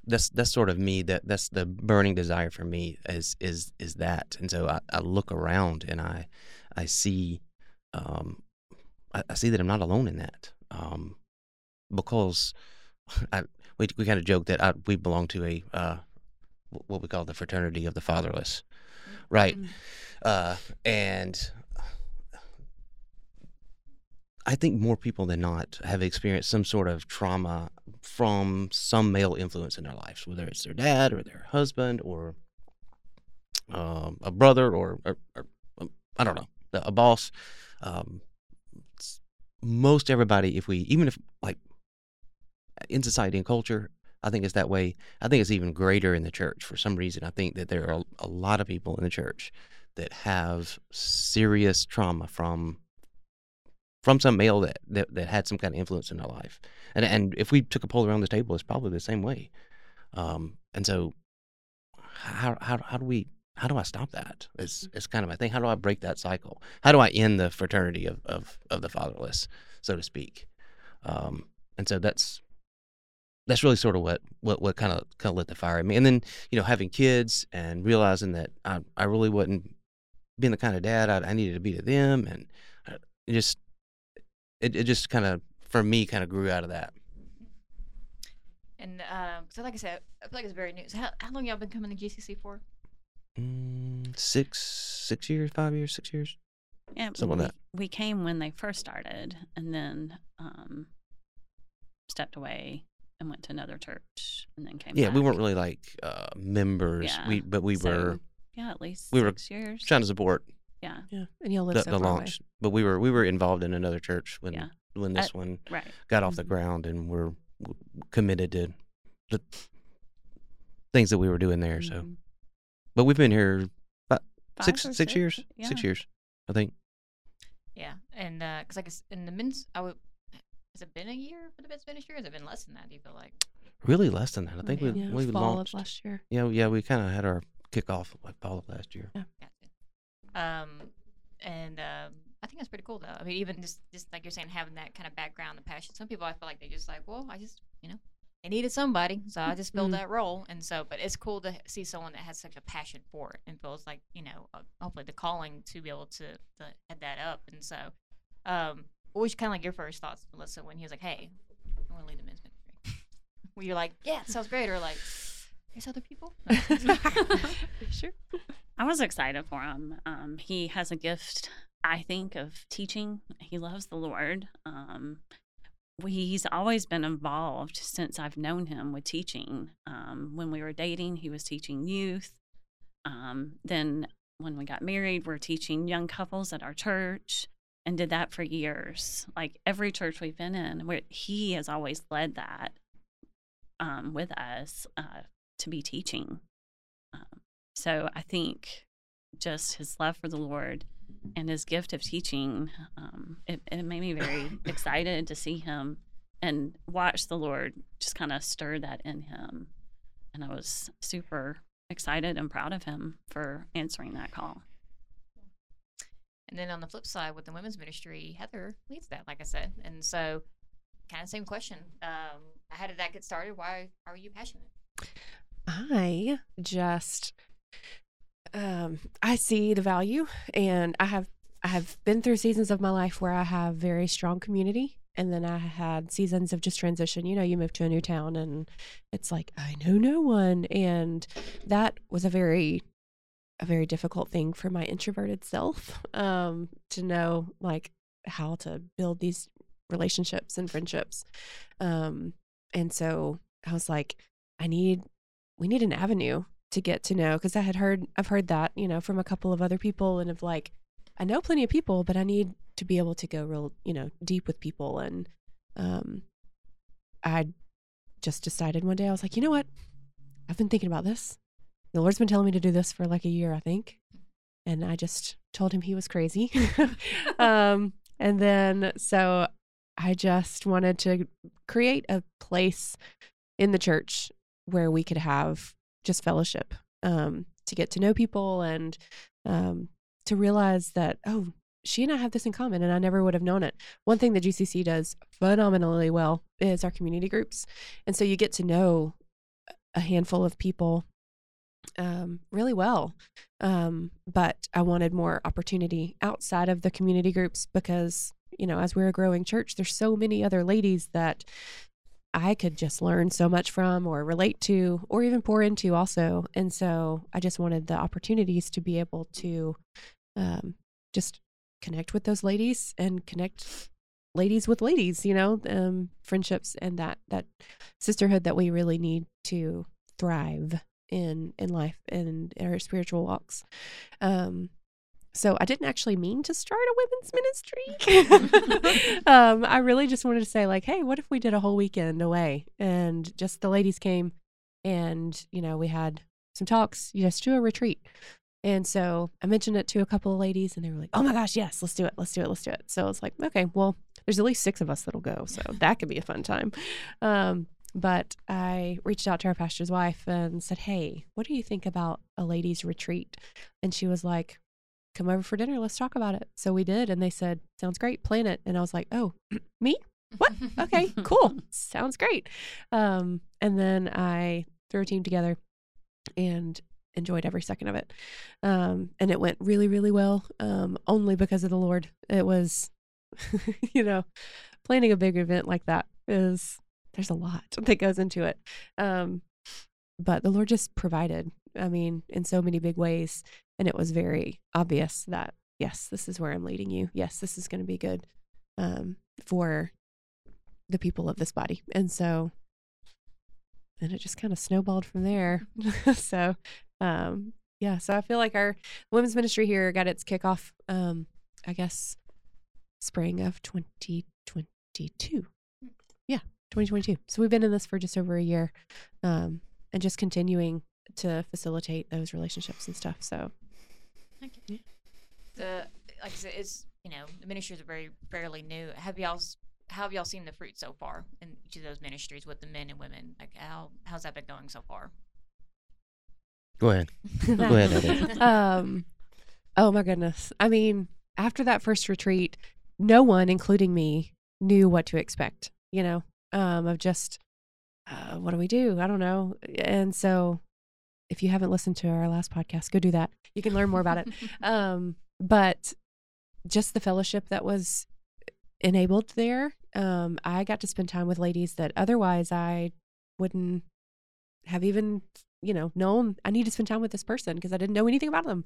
that's that's sort of me. That that's the burning desire for me is is is that. And so I, I look around and I I see um, I, I see that I'm not alone in that. Um, because I we we kind of joke that I, we belong to a uh, what we call the fraternity of the fatherless, right? Uh, and I think more people than not have experienced some sort of trauma from some male influence in their lives, whether it's their dad or their husband or um, a brother or, or, or um, I don't know, a boss. Um, most everybody, if we, even if like in society and culture, I think it's that way. I think it's even greater in the church for some reason. I think that there are a lot of people in the church that have serious trauma from from some male that, that, that had some kind of influence in their life. And and if we took a poll around the table, it's probably the same way. Um, and so how how how do we how do I stop that? It's it's kind of my thing. How do I break that cycle? How do I end the fraternity of of, of the fatherless, so to speak? Um, and so that's that's really sort of what what what kind of kind of lit the fire in me. And then you know having kids and realizing that I I really wasn't being the kind of dad I, I needed to be to them, and uh, just it, it just kind of for me kind of grew out of that. And um, so, like I said, I feel like it's very new. So, how, how long y'all been coming to GCC for? Mm, six six years, five years, six years. Yeah, Something like we, that. we came when they first started, and then um, stepped away and went to another church, and then came. Yeah, we weren't really like uh, members. Yeah, We but we so, were Yeah, at least we were six years. trying to support yeah, Yeah, and you'll live the, so the far away. launch, but we were we were involved in another church when Yeah. when this one right. got off the Mhm. ground, and we're committed to the things that we were doing there. So, Mhm. but we've been here about Five six six years, Yeah. six years, I think. Yeah, and because like it's- in the men's, I would. Has it been a year for the men's ministry, or has it been less than that? Do you feel like? Really less than that. I think Yeah. we Yeah, we fall launched. of last year. Yeah, yeah, we kind of had our kickoff like fall of last year. Gotcha. Um, and um, I think that's pretty cool though. I mean, even just just like you're saying, having that kind of background and passion. Some people I feel like they just like, well, I just you know, they needed somebody, so I just filled Mm. that role. And so, but it's cool to see someone that has such a passion for it and feels like you know, uh, hopefully the calling to be able to, to head that up. And so, um, what was kind of like your first thoughts, Melissa, when he was like, hey, I want to lead the men's ministry? Were you like, yeah, sounds great, or like, there's other people? sure. I was excited for him. Um, he has a gift, I think, of teaching. He loves the Lord. Um, he's always been involved since I've known him with teaching. Um, when we were dating, he was teaching youth. Um, then when we got married, we're teaching young couples at our church and did that for years. Like every church we've been in, where he has always led that um, with us uh, to be teaching. Um, so I think just his love for the Lord and his gift of teaching, um, it, it made me very excited to see him and watch the Lord just kind of stir that in him. And I was super excited and proud of him for answering that call. And then on the flip side, with the women's ministry, Heather leads that, like I said. And so, kind of same question. Um, how did that get started? Why are you passionate? I just um I see the value and I have I have been through seasons of my life where I have very strong community and then I had seasons of just transition. You know, you move to a new town and it's like I know no one and that was a very a very difficult thing for my introverted self um to know like how to build these relationships and friendships. Um and so I was like I need we need an avenue to get to know because I had heard I've heard that you know from a couple of other people and of like I know plenty of people but I need to be able to go real you know deep with people and um I just decided one day I was like you know what? I've been thinking about this. The Lord's been telling me to do this for like a year I think. And I just told him he was crazy. Um and then so I just wanted to create a place in the church where we could have just fellowship um, to get to know people and um, to realize that oh she and i have this in common and i never would have known it. One thing that gcc does phenomenally well is our community groups. And so you get to know a handful of people um, really well. Um, but i wanted more opportunity outside of the community groups because you know as we're a growing church there's so many other ladies that I could just learn so much from or relate to or even pour into also. And so I just wanted the opportunities to be able to um, just connect with those ladies and connect ladies with ladies, you know, um, friendships and that, that sisterhood that we really need to thrive in, in life and in our spiritual walks. Um, so I didn't actually mean to start a women's ministry. um, I really just wanted to say, like, hey, what if we did a whole weekend away and just the ladies came and, you know, we had some talks, you just do a retreat. And so I mentioned it to a couple of ladies and they were like, oh my gosh, yes, let's do it. Let's do it. Let's do it. So I was like, okay, well, there's at least six of us that'll go. So that could be a fun time. Um, but I reached out to our pastor's wife and said, hey, what do you think about a ladies' retreat? And she was like, come over for dinner. Let's talk about it. So we did. And they said, sounds great. Plan it. And I was like, oh, me? What? Okay, cool. Sounds great. Um, and then I threw a team together and enjoyed every second of it. Um, and it went really, really well, um, only because of the Lord. It was, you know, planning a big event like that is, there's a lot that goes into it. Um, but the Lord just provided, I mean, in so many big ways. And it was very obvious that, yes, this is where I'm leading you. Yes, this is going to be good um, for the people of this body. And so, and it just kind of snowballed from there. so, um, yeah, so I feel like our women's ministry here got its kickoff, um, I guess, spring of 2022. Yeah, 2022. So we've been in this for just over a year um, and just continuing to facilitate those relationships and stuff. So, The like I said, it's you know the ministries are very fairly new. Have y'all how have y'all seen the fruit so far in each of those ministries with the men and women? Like how how's that been going so far? Go ahead. Go ahead, um, oh my goodness. I mean, after that first retreat, no one, including me, knew what to expect, you know, um, of just, uh, what do we do? I don't know. And so if you haven't listened to our last podcast, go do that. You can learn more about it. Um, but just the fellowship that was enabled there. Um, I got to spend time with ladies that otherwise I wouldn't have even, you know, known I need to spend time with this person because I didn't know anything about them.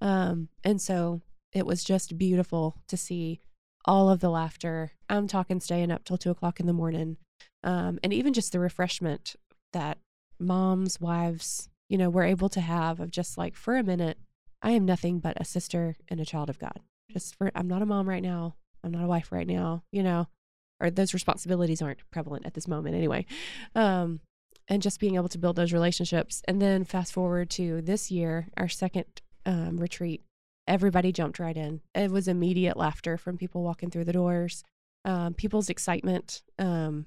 Um, and so it was just beautiful to see all of the laughter. I'm talking staying up till two o'clock in the morning. Um, and even just the refreshment that moms, wives, you know, we're able to have of just like for a minute, I am nothing but a sister and a child of God. Just for, I'm not a mom right now. I'm not a wife right now, you know, or those responsibilities aren't prevalent at this moment anyway. Um, and just being able to build those relationships. And then fast forward to this year, our second um, retreat, everybody jumped right in. It was immediate laughter from people walking through the doors. Um, people's excitement um,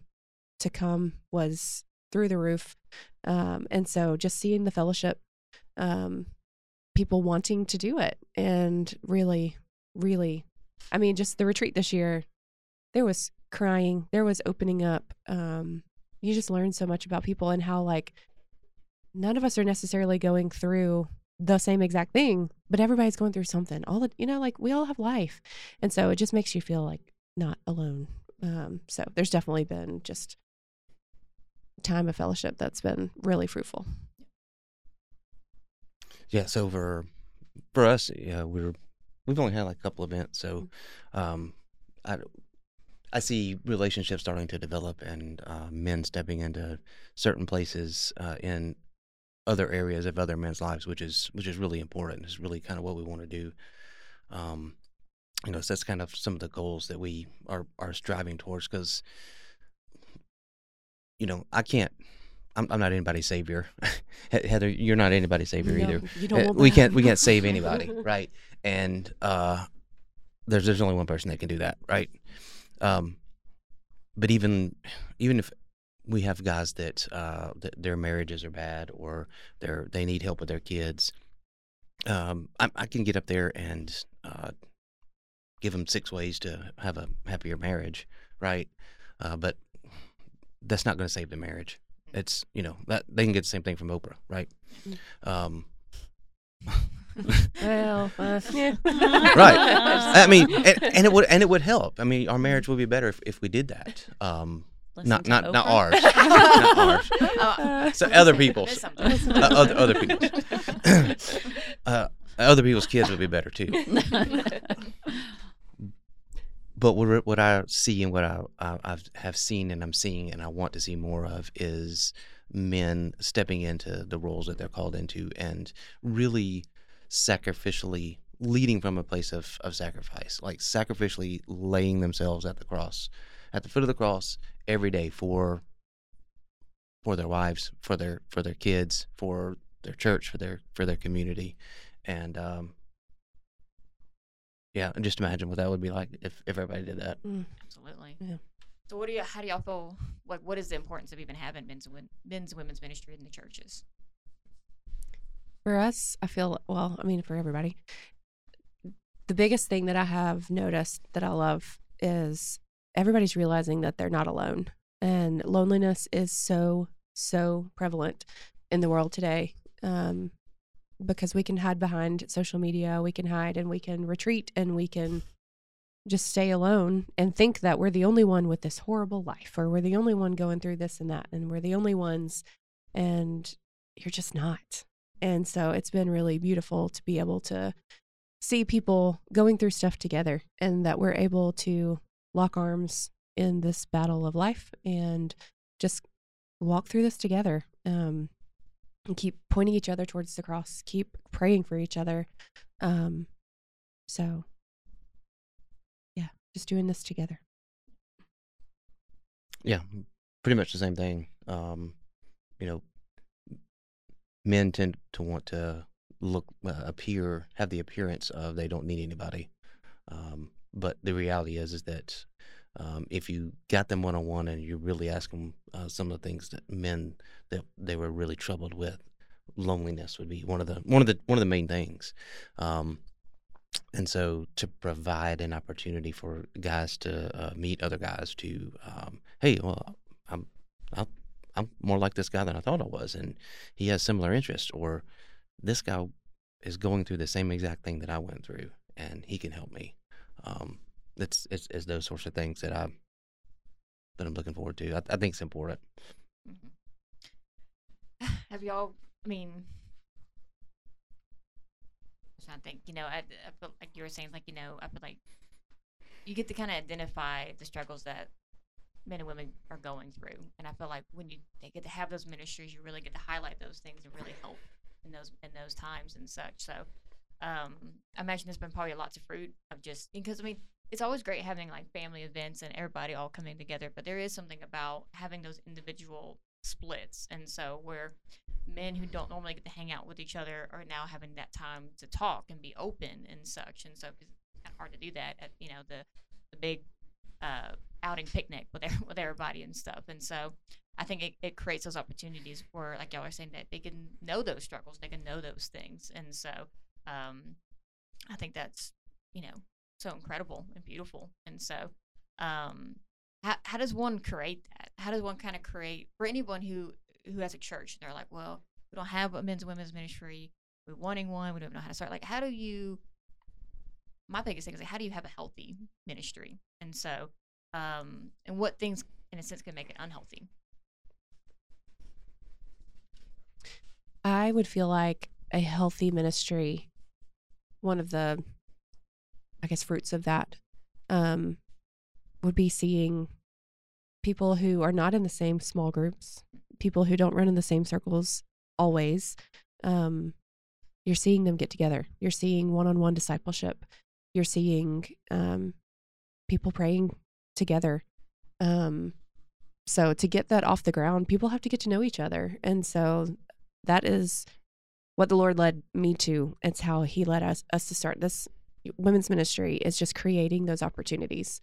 to come was through the roof. Um, and so just seeing the fellowship, um, people wanting to do it, and really, really, I mean, just the retreat this year, there was crying, there was opening up. Um, you just learn so much about people and how, like, none of us are necessarily going through the same exact thing, but everybody's going through something. All the, you know, like we all have life. And so it just makes you feel like not alone. Um, so there's definitely been just time of fellowship that's been really fruitful. Yeah, so for for us, yeah, we're we've only had like a couple events, so um, I I see relationships starting to develop and uh, men stepping into certain places uh, in other areas of other men's lives, which is which is really important. It's really kind of what we want to do. Um, you know, so that's kind of some of the goals that we are are striving towards because you know I can't. I'm, I'm not anybody's savior. Heather, you're not anybody's savior No, either. Uh, we can't we can't save anybody, right? And uh, there's there's only one person that can do that, right? Um, but even even if we have guys that uh, that their marriages are bad or they're they need help with their kids, um, I, I can get up there and uh, give them six ways to have a happier marriage, right? Uh, but that's not going to save the marriage. It's you know that they can get the same thing from Oprah, right? Um, Well, uh, yeah. right. I mean, and, and it would and it would help. I mean, our marriage would be better if, if we did that. Um, Listen not to not not ours, not ours. Uh, So other there's people's, uh, other other people's, uh, other people's kids would be better too. But what what I see and what I, I have seen and I'm seeing and I want to see more of is men stepping into the roles that they're called into and really sacrificially leading from a place of, of sacrifice, like sacrificially laying themselves at the cross, at the foot of the cross every day for for their wives, for their for their kids, for their church, for their for their community, and um, yeah, and just imagine what that would be like if, if everybody did that. Absolutely. Yeah. So what do you? How do y'all feel? Like, what is the importance of even having men's and men's and women's ministry in the churches? For us, I feel well, I mean for everybody. The biggest thing that I have noticed that I love is everybody's realizing that they're not alone. And loneliness is so, so prevalent in the world today. Um, because we can hide behind social media, we can hide and we can retreat and we can just stay alone and think that we're the only one with this horrible life or we're the only one going through this and that and we're the only ones and you're just not. And so it's been really beautiful to be able to see people going through stuff together and that we're able to lock arms in this battle of life and just walk through this together um, and keep pointing each other towards the cross, keep praying for each other. Um, so, yeah, just doing this together. Yeah, pretty much the same thing. Um, you know, men tend to want to look, uh, appear, have the appearance of they don't need anybody. Um, but the reality is, is that um, if you got them one on one and you really ask them uh, some of the things that men that they were really troubled with, loneliness would be one of the one of the one of the main things. Um, and so to provide an opportunity for guys to uh, meet other guys to um, hey well i'm i i'm more like this guy than i thought i was and he has similar interests or this guy is going through the same exact thing that i went through and he can help me um, it's, it's it's those sorts of things that i that i'm looking forward to i, I think it's important Mhm. Have y'all? I mean, to think. You know, I, I feel like you were saying, like you know, I feel like you get to kind of identify the struggles that men and women are going through, and I feel like when you they get to have those ministries, you really get to highlight those things and really help in those in those times and such. So, um, I imagine there's been probably lots of fruit of just because I mean. It's always great having like family events and everybody all coming together, but there is something about having those individual splits. And so where men who don't normally get to hang out with each other are now having that time to talk and be open and such. And so it's kind of hard to do that at you know the the big uh, outing picnic with with everybody and stuff. And so I think it, it creates those opportunities where, like y'all are saying, that they can know those struggles, they can know those things. And so um, I think that's you know so incredible and beautiful. And so um, how, how does one create that? How does one kind of create for anyone who who has a church? They're like, well, we don't have a men's and women's ministry. We're wanting one. We don't know how to start. Like, how do you? My biggest thing is like, how do you have a healthy ministry? And so, um, and what things, in a sense, can make it unhealthy? I would feel like a healthy ministry, one of the, I guess, fruits of that um, would be seeing people who are not in the same small groups, people who don't run in the same circles always. Um, you're seeing them get together. You're seeing one on one discipleship. You're seeing um, people praying together. Um, so to get that off the ground, people have to get to know each other. And so that is what the Lord led me to. It's how He led us us to start this women's ministry is just creating those opportunities.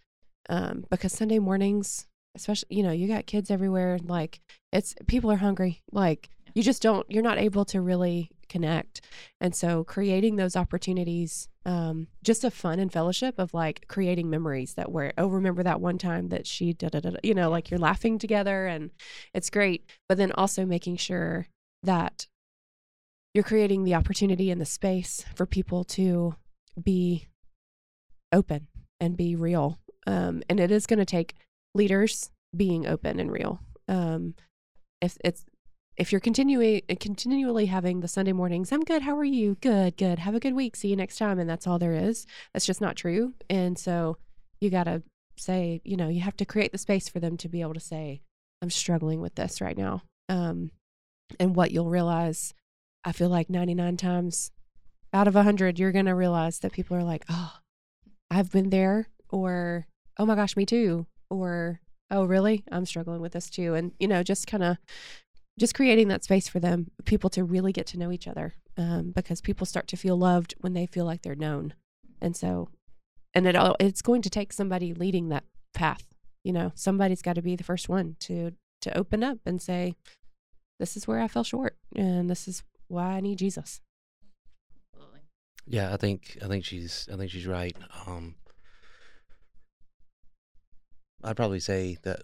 Um, because Sunday mornings, especially, you know, you got kids everywhere. Like it's people are hungry. Like you just don't. You're not able to really connect. And so creating those opportunities, um, just a fun and fellowship of like creating memories that were, oh, remember that one time that she da da da, da," you know, like you're laughing together and it's great. But then also making sure that you're creating the opportunity and the space for people to be open and be real. Um, and it is going to take leaders being open and real. Um, if it's if you're continuing continually having the Sunday mornings, I'm good. How are you? Good, good. Have a good week. See you next time. And that's all there is. That's just not true. And so you got to say, you know, you have to create the space for them to be able to say, I'm struggling with this right now. Um, and what you'll realize, I feel like 99 times out of 100, you're going to realize that people are like, oh, I've been there, or oh my gosh, me too, or oh, really? I'm struggling with this too. And, you know, just kind of just creating that space for them, people to really get to know each other um, because people start to feel loved when they feel like they're known. And so, and it all, it's going to take somebody leading that path. You know, somebody's got to be the first one to to open up and say, "This is where I fell short, and this is why I need Jesus." Yeah, I think I think she's I think she's right. Um, I'd probably say that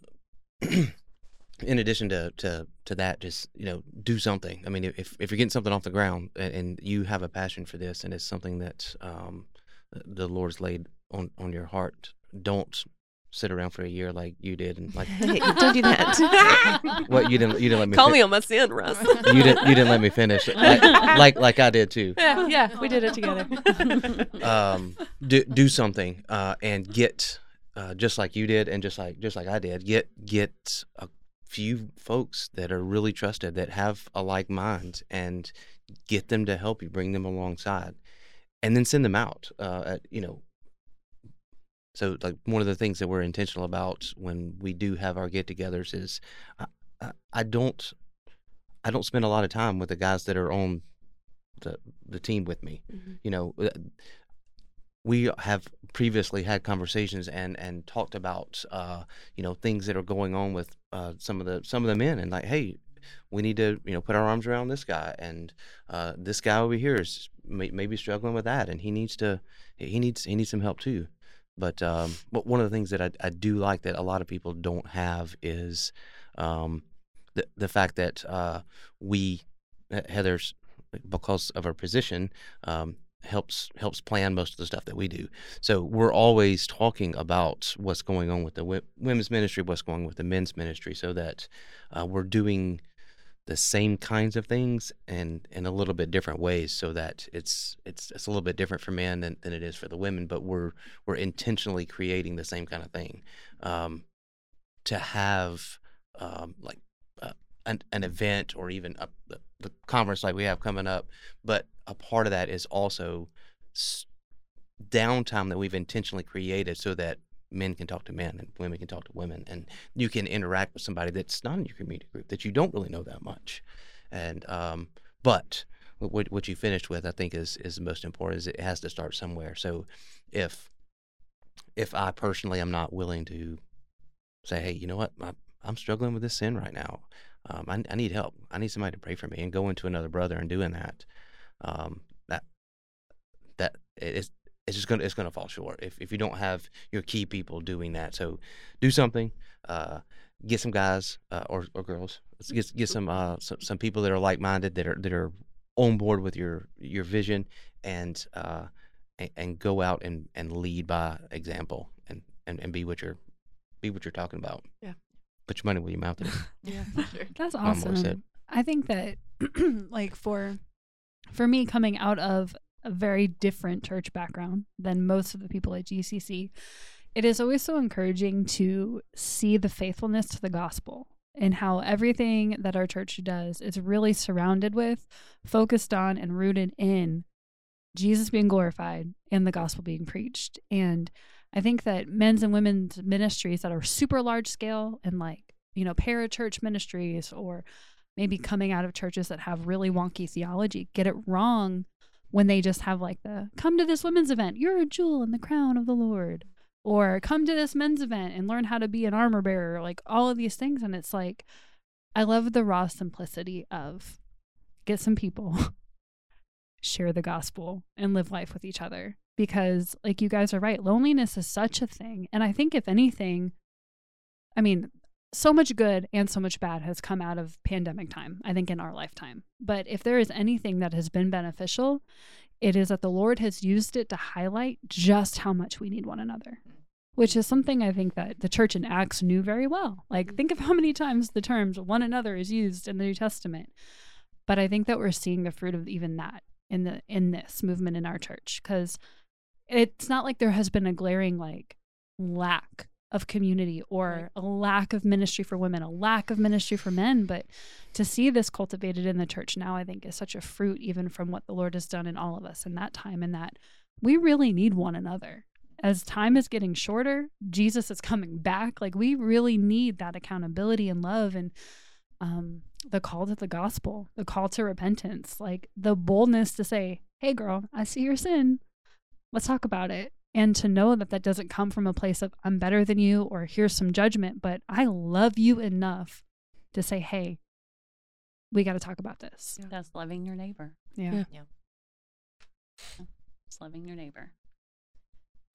in addition to, to to that, just you know, do something. I mean, if if you're getting something off the ground and, and you have a passion for this, and it's something that um, the Lord's laid on on your heart, don't sit around for a year like you did and like Hey, don't do that. what you didn't you didn't let me Call fin- me on my sin, Rus. you didn't you didn't let me finish like like, like I did too. yeah, yeah, we did it together. um, do do something uh, and get uh, just like you did and just like just like I did get get a few folks that are really trusted that have a like mind and get them to help you bring them alongside and then send them out uh, at, you know so like one of the things that we're intentional about when we do have our get-togethers is I, I, don't I don't spend a lot of time with the guys that are on the the team with me Mhm. you know uh, we have previously had conversations and and talked about uh you know things that are going on with uh some of the some of the men and like hey we need to you know put our arms around this guy and uh this guy over here is may, maybe struggling with that and he needs to he needs he needs some help too but um but one of the things that I, I do like that a lot of people don't have is um the the fact that uh we Heather's because of our position um helps helps plan most of the stuff that we do. So we're always talking about what's going on with the women's ministry, what's going on with the men's ministry, so that uh, we're doing the same kinds of things and in a little bit different ways, so that it's it's it's a little bit different for men than, than it is for the women. But we're we're intentionally creating the same kind of thing um, to have um, like uh, an, an event or even a, the, the conference like we have coming up but a part of that is also s- downtime that we've intentionally created so that men can talk to men and women can talk to women and you can interact with somebody that's not in your community group that you don't really know that much. And um, but what, what you finished with i think is is the most important is it has to start somewhere. So if if i personally am not willing to say hey you know what? I, i'm struggling with this sin right now. Um, I, I need help. I need somebody to pray for me and going to another brother and doing that um, that that it's it's just gonna it's gonna fall short if if you don't have your key people doing that. So do something. Uh, get some guys uh, or or girls. Let's get get some uh some, some people that are like minded that are that are on board with your your vision and uh and, and go out and and lead by example and and and be what you're be what you're talking about. Yeah. Put your money where your mouth is. Yeah, sure. That's awesome. I think that like for for me coming out of a very different church background than most of the people at GCC, it is always so encouraging to see the faithfulness to the gospel and how everything that our church does is really surrounded with, focused on, and rooted in Jesus being glorified and the gospel being preached. And I think that men's and women's ministries that are super large scale and like, you know, parachurch ministries or maybe coming out of churches that have really wonky theology get it wrong when they just have like the come to this women's event, you're a jewel in the crown of the Lord. Or come to this men's event and learn how to be an armor bearer, like all of these things. And it's like, I love the raw simplicity of get some people, share the gospel, and live life with each other. Because, like, you guys are right, loneliness is such a thing. And I think, if anything, I mean, so much good and so much bad has come out of pandemic time, I think, in our lifetime. But if there is anything that has been beneficial, it is that the Lord has used it to highlight just how much we need one another, which is something I think that the church in Acts knew very well. Like, think of how many times the terms one another is used in the New Testament. But I think that we're seeing the fruit of even that in the in this movement in our church because it's not like there has been a glaring like lack of community or a lack of ministry for women, a lack of ministry for men. But to see this cultivated in the church now, I think is such a fruit, even from what the Lord has done in all of us in that time, and that we really need one another. As time is getting shorter, Jesus is coming back. Like we really need that accountability and love and um, the call to the gospel, the call to repentance, like the boldness to say, Hey, girl, I see your sin. Let's talk about it and to know that that doesn't come from a place of I'm better than you or here's some judgment, but I love you enough to say, hey, we got to talk about this. That's loving your neighbor. Yeah. Yeah. It's loving your neighbor.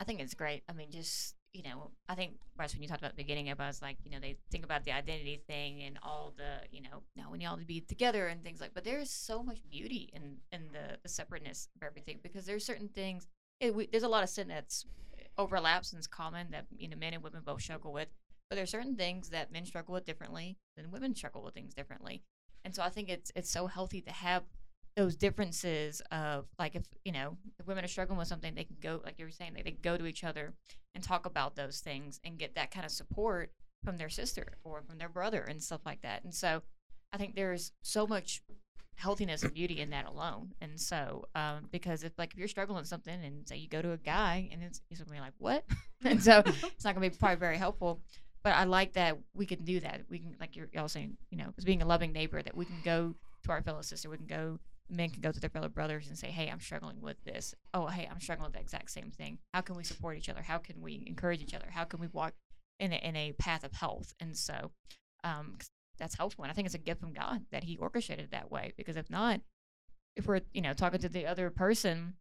I think it's great. I mean, just you know, I think Bryce, when you talked about the beginning of us, like, you know, they think about the identity thing and all the, you know, now we need all to be together and things like. But there is so much beauty in in the, the separateness of everything because there's certain things. It, we, there's a lot of sin that's overlaps and is common that you know men and women both struggle with. But there's certain things that men struggle with differently than women struggle with things differently. And so I think it's it's so healthy to have those differences of like if you know if women are struggling with something they can go like you were saying they, they go to each other and talk about those things and get that kind of support from their sister or from their brother and stuff like that and so i think there's so much healthiness and beauty in that alone and so um, because if like if you're struggling with something and say you go to a guy and it's, he's gonna be like what and so it's not gonna be probably very helpful but i like that we can do that we can like you're y'all saying you know as being a loving neighbor that we can go to our fellow sister we can go men can go to their fellow brothers and say, "Hey, I'm struggling with this. Oh, hey, I'm struggling with the exact same thing. How can we support each other? How can we encourage each other? How can we walk in a, in a path of health?" And so, um, that's helpful. And I think it's a gift from God that He orchestrated it that way. Because if not, if we're you know talking to the other person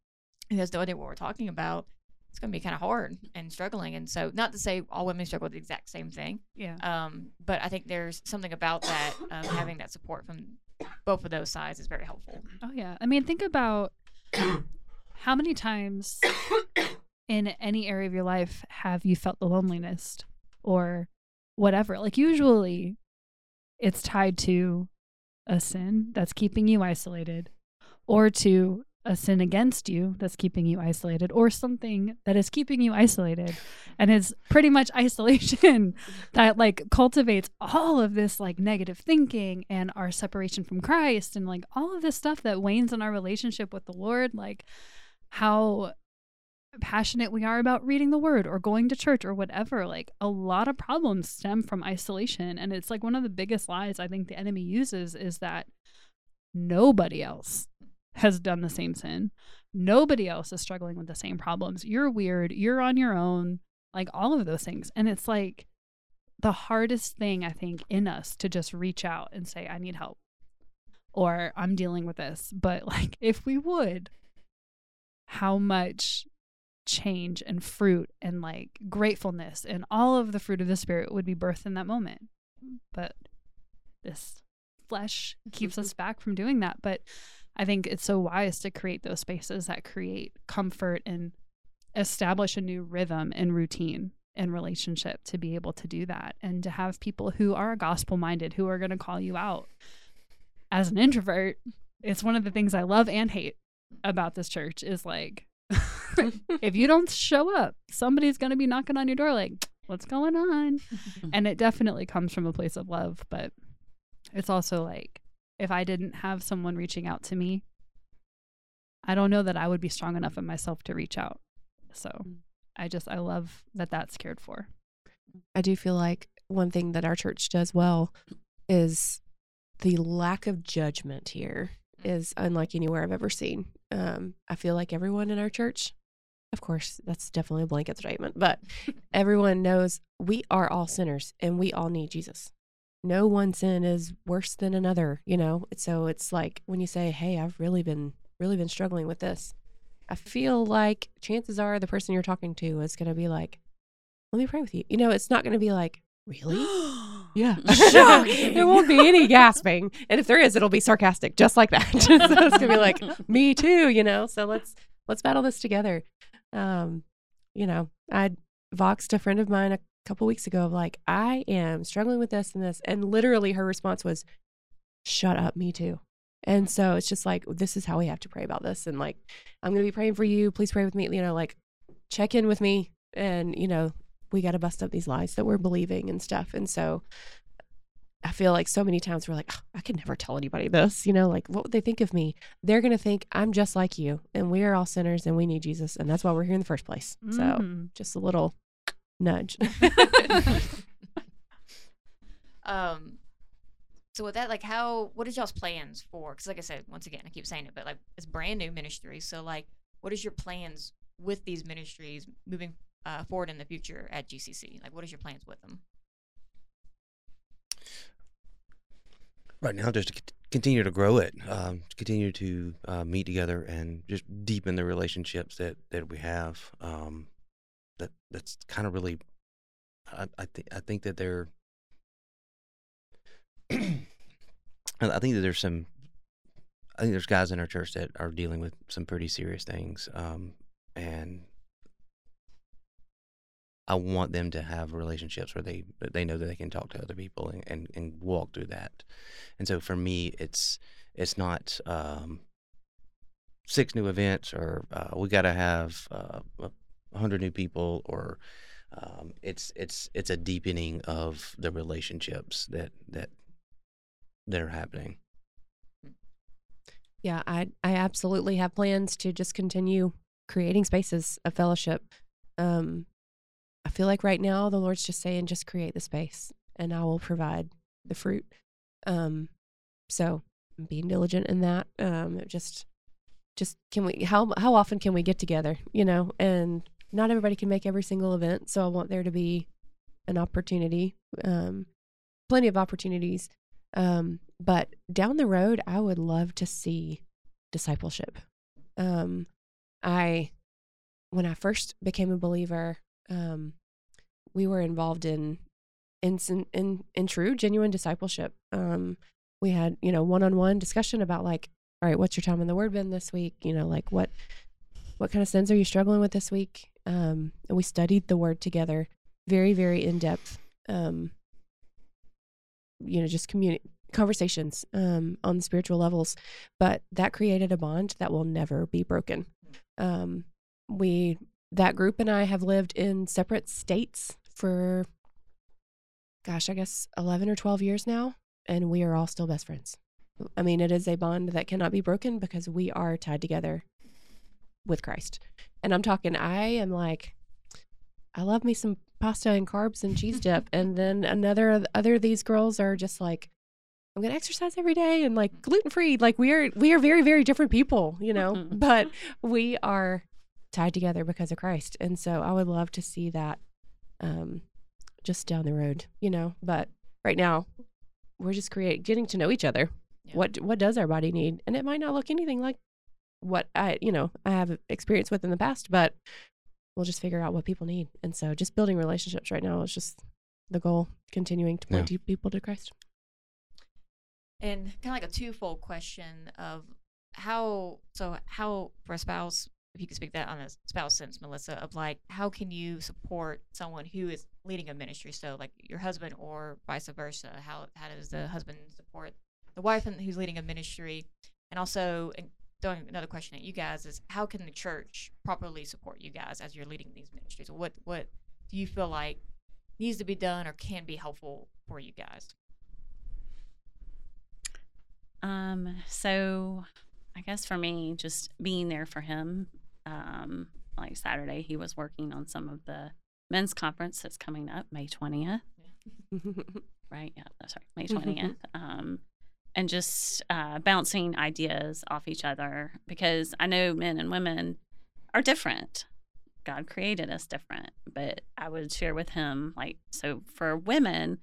who has no idea what we're talking about, it's going to be kind of hard and struggling. And so, not to say all women struggle with the exact same thing, Yeah. um, but I think there's something about that um, having that support from both of those sides is very helpful. Oh yeah. I mean, think about how many times in any area of your life have you felt the loneliness or whatever. Like usually it's tied to a sin that's keeping you isolated or to a sin against you that's keeping you isolated or something that is keeping you isolated. And it's pretty much isolation that like cultivates all of this like negative thinking and our separation from Christ and like all of this stuff that wanes in our relationship with the Lord. Like how passionate we are about reading the word or going to church or whatever like a lot of problems stem from isolation. And it's like one of the biggest lies i think the enemy uses is that nobody else has done the same sin. Nobody else is struggling with the same problems. You're weird. You're on your own. Like all of those things. And it's like the hardest thing i think in us to just reach out and say i need help or i'm dealing with this. But like if we would how much change and fruit and like gratefulness and all of the fruit of the spirit would be birthed in that moment. But this flesh keeps us back from doing that. But i think it's so wise to create those spaces that create comfort and establish a new rhythm and routine and relationship to be able to do that and to have people who are gospel minded who are going to call you out. As an introvert it's one of the things i love and hate about this church is like if you don't show up somebody's going to be knocking on your door like what's going on? And it definitely comes from a place of love but it's also like if i didn't have someone reaching out to me i don't know that i would be strong enough in myself to reach out. So i just i love that that's cared for. I do feel like one thing that our church does well is the lack of judgment here is unlike anywhere I've ever seen. Um, I feel like everyone in our church, of course, that's definitely a blanket statement, but everyone knows we are all sinners and we all need Jesus. No one sin is worse than another, you know? So it's like when you say, Hey, I've really been, really been struggling with this. I feel like chances are the person you're talking to is going to be like, let me pray with you. You know, it's not going to be like, really? Yeah. there won't be any gasping. And if there is, it'll be sarcastic, just like that. so it's going to be like, me too, you know? So let's, let's battle this together. Um, you know, I voxed a friend of mine a couple weeks ago of like, I am struggling with this and this. And literally her response was, shut up, me too. And so it's just like, this is how we have to pray about this. And like, I'm going to be praying for you. Please pray with me. You know, like, check in with me. And, you know, we got to bust up these lies that we're believing and stuff. And so I feel like so many times we're like, "Oh, I could never tell anybody this, you know, like what would they think of me? They're going to think I'm just like you and we are all sinners and we need Jesus. And that's why we're here in the first place. So Mhm. just a little nudge. Um, so with that, like, how what is y'all's plans for? Because like I said, once again, I keep saying it, but like it's brand new ministry. So like, what is your plans with these ministries moving uh, forward in the future at GCC? Like, what is your plans with them? right now just to continue to grow it um, to continue to uh, meet together and just deepen the relationships that that we have um, that that's kind of really I I think I think that they're I I think that there's some I think there's guys in our church that are dealing with some pretty serious things um and I want them to have relationships where they they know that they can talk to other people and, and, and walk through that. And so for me it's it's not um six new events or uh, we got to have uh, hundred new people or um, it's it's it's a deepening of the relationships that that that are happening. Yeah, I I absolutely have plans to just continue creating spaces of fellowship. Um, I feel like right now the Lord's just saying, just create the space, and I will provide the fruit. Um, so I'm being diligent in that. Um, just just can we how how often can we get together? You know, and not everybody can make every single event, so I want there to be an opportunity, um, plenty of opportunities. Um, but down the road, I would love to see discipleship. Um, I, when I first became a believer, um, we were involved in, in, in, in true, genuine discipleship. Um, we had, you know, one-on-one discussion about like, all right, what's your time in the word been this week? You know, like what, what kind of sins are you struggling with this week? Um, and we studied the word together, very, very in depth. Um, you know, just communi- conversations um, on the spiritual levels, but that created a bond that will never be broken. Um, we that group and I have lived in separate states for, gosh, I guess eleven or twelve years now, and we are all still best friends. I mean, it is a bond that cannot be broken because we are tied together with Christ. And I'm talking, I am like, I love me some pasta and carbs and cheese dip. and then another other of these girls are just like, I'm gonna exercise every day and like gluten free. Like we are we are very, very different people, you know, mm-hmm. but we are tied together because of Christ. And so I would love to see that um just down the road, you know. But right now we're just create getting to know each other. Yeah. What what does our body need? And it might not look anything like what I you know, I have experience with in the past, but we'll just figure out what people need. And so just building relationships right now is just the goal, continuing to point Yeah. people to Christ. And kind of like a twofold question of how, so how for a spouse, if you could speak that on a spouse sense, Melissa, of like, how can you support someone who is leading a ministry? So like your husband or vice versa, how, how does the husband support the wife and who's leading a ministry? And also, and throwing another question at you guys is how can the church properly support you guys as you're leading these ministries? What, what do you feel like needs to be done or can be helpful for you guys? Um, so I guess for me, just being there for him. Um, like Saturday, he was working on some of the men's conference that's coming up May twentieth, right? Yeah, sorry, May twentieth. um, and just uh, bouncing ideas off each other because I know men and women are different. God created us different, but I would share with him like so for women,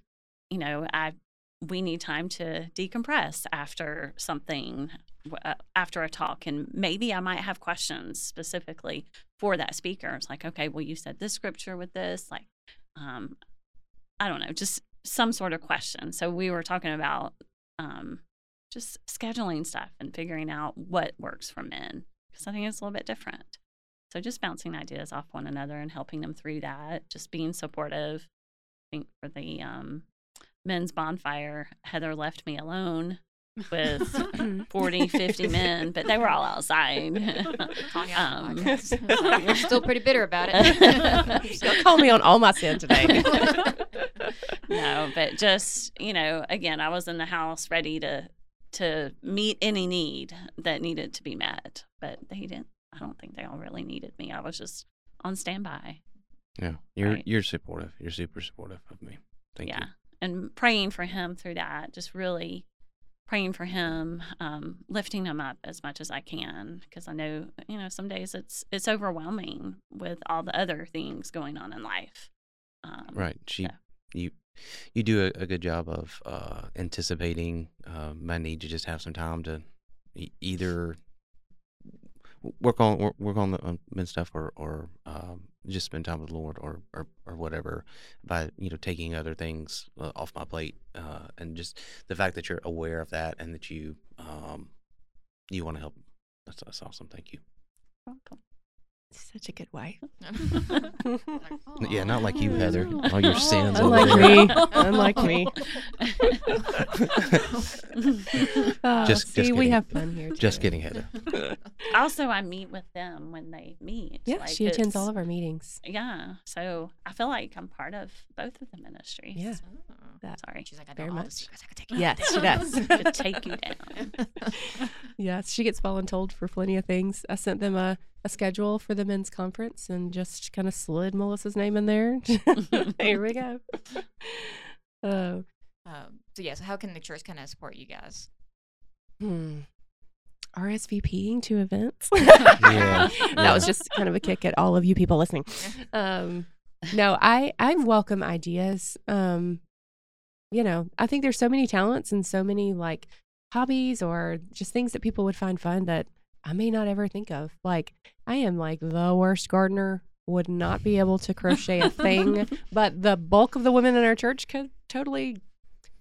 you know, I we need time to decompress after something after a talk and maybe i might have questions specifically for that speaker. It's like okay well you said this scripture with this like um i don't know just some sort of question. So we were talking about um just scheduling stuff and figuring out what works for men because i think it's a little bit different. So just bouncing ideas off one another and helping them through that just being supportive. I think for the um men's bonfire, Heather left me alone with 40, 50 men, but they were all outside. Tanya on the Um, podcast. You're still pretty bitter about it. Don't call me on all my sin today. no, but just, you know, again, I was in the house ready to to meet any need that needed to be met, but they didn't. I don't think they all really needed me. I was just on standby. Yeah, you're Right. you're supportive. You're super supportive of me. Thank you. yeah. you. And praying for him through that, just really praying for him, um, lifting him up as much as I can, because I know, you know, some days it's it's overwhelming with all the other things going on in life. Um, Right. She, yeah. you, you do a, a good job of uh, anticipating uh, my need to just have some time to e- either. Work on work, on the on men's stuff or or um, just spend time with the Lord or, or or whatever by you know taking other things uh, off my plate uh, and just the fact that you're aware of that and that you um, you want to help. That's, that's awesome. Thank you. Welcome. Such a good wife. yeah not like you Heather Aw. all your sins Unlike me. Unlike me. Uh, Just- see, just we have fun here. just too. kidding Heather also, I meet with them when they meet. Yeah, Like, she attends all of our meetings. Yeah, so I feel like I'm part of both of the ministries. Yeah. Oh. That, Sorry. She's like, I Very know all much. the secrets. I could take you. yes, she does. to take you down. yes, she gets voluntold for plenty of things. I sent them a, a schedule for the men's conference and just kind of slid Melissa's name in there. Here we go. Oh, Um, so yeah, so how can the church kind of support you guys? hmm. RSVPing to events. Yeah, that was just kind of a kick at all of you people listening. Um, no, I I welcome ideas. Um, you know, I think there's so many talents and so many like hobbies or just things that people would find fun that I may not ever think of. Like I am like the worst gardener, would not be able to crochet a thing, but the bulk of the women in our church could totally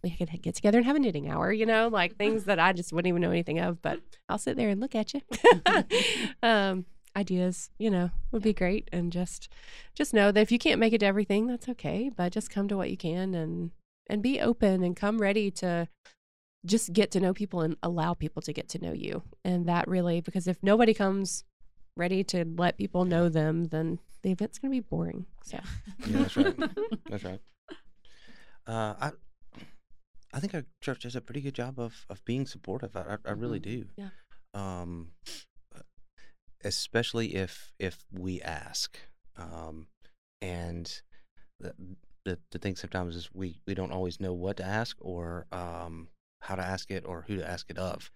we could get together and have a knitting hour, you know, like things that I just wouldn't even know anything of, but I'll sit there and look at you. um, ideas, you know, would be great. And just, just know that if you can't make it to everything, that's okay. But just come to what you can and and be open and come ready to just get to know people and allow people to get to know you. And that really, because if nobody comes ready to let people know them, then the event's going to be boring. So. Yeah, that's right. That's right. Uh, I I think our church does a pretty good job of, of being supportive. I, I, I really do. Yeah. Um, especially if if we ask, um, and the, the the thing sometimes is we we don't always know what to ask or um how to ask it or who to ask it of.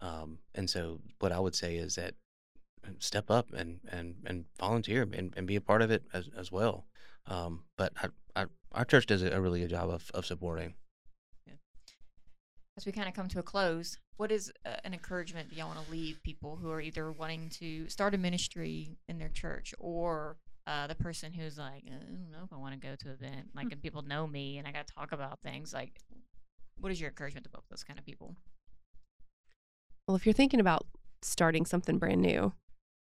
Um, and so what I would say is that uh, step up and and and volunteer and, and be a part of it as as well. Um, but I, I, our church does a really good job of, of supporting. As we kind of come to a close, what is uh, an encouragement that y'all want to leave people who are either wanting to start a ministry in their church or uh, the person who's like, "Uh, I don't know if I want to go to an event, like, and people know me and I got to talk about things. Like, what is your encouragement to both those kind of people? Well, if you're thinking about starting something brand new,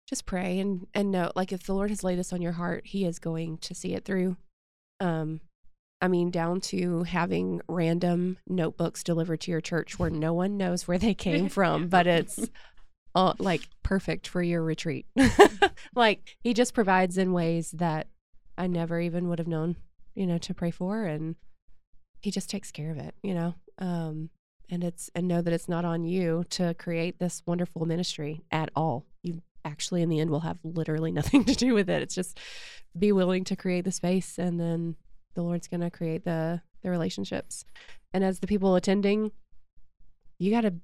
just pray and and know like if the Lord has laid this on your heart, he is going to see it through. Um I mean down to having random notebooks delivered to your church where no one knows where they came from, but it's uh, like perfect for your retreat. like he just provides in ways that I never even would have known, you know, to pray for and he just takes care of it, you know. Um and it's and know that it's not on you to create this wonderful ministry at all. You actually in the end will have literally nothing to do with it. It's just be willing to create the space and then the Lord's going to create the the relationships. And as the people attending, you got to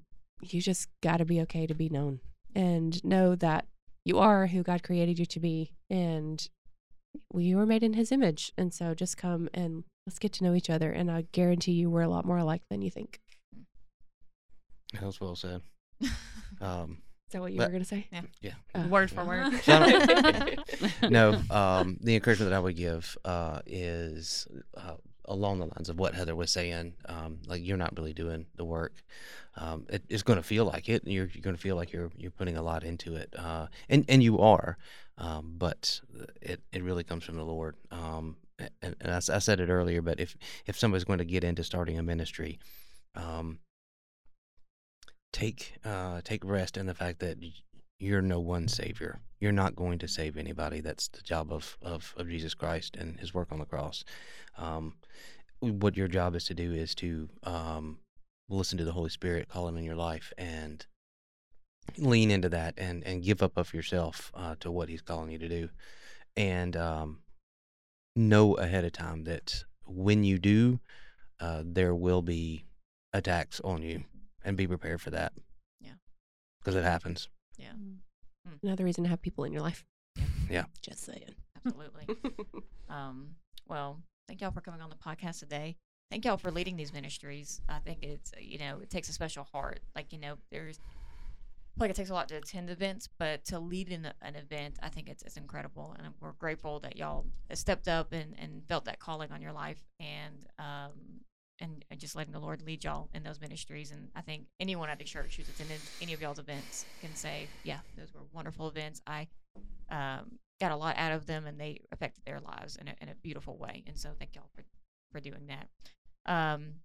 you just got to be okay to be known and know that you are who God created you to be and we were made in his image. And so just come and let's get to know each other and I guarantee you we're a lot more alike than you think. That was well said. Um, Is that what you But- were going to say? yeah. Uh, Word for word. So I no, um, the encouragement that I would give uh, is uh, along the lines of what Heather was saying. Um, like you're not really doing the work. Um, it, it's going to feel like it. You're, you're going to feel like you're you're putting a lot into it, uh, and and you are. Um, but it it really comes from the Lord. Um, and, and I, I said it earlier, but if if somebody's going to get into starting a ministry, um, take uh, take rest in the fact that you're no one savior. You're not going to save anybody. That's the job of, of, of Jesus Christ and his work on the cross. Um, what your job is to do is to um, listen to the Holy Spirit, call him in your life, and lean into that and, and give up of yourself uh, to what he's calling you to do. And um, know ahead of time that when you do, uh, there will be attacks on you and be prepared for that. Yeah. Because it happens. Yeah, Another reason to have people in your life. Yeah. Just saying. absolutely. um, well, thank y'all for coming on the podcast today. Thank y'all for leading these ministries. I think it's uh, you know it takes a special heart. Like you know, there's like it takes a lot to attend events, but to lead in an event, I think it's it's incredible, and we're grateful that y'all stepped up and, and felt that calling on your life, and um and, just letting the Lord lead y'all in those ministries. And I think anyone at the church who's attended any of y'all's events can say, yeah, those were wonderful events. I um, got a lot out of them, and they affected their lives in a, in a beautiful way. And so thank y'all for for doing that. Um,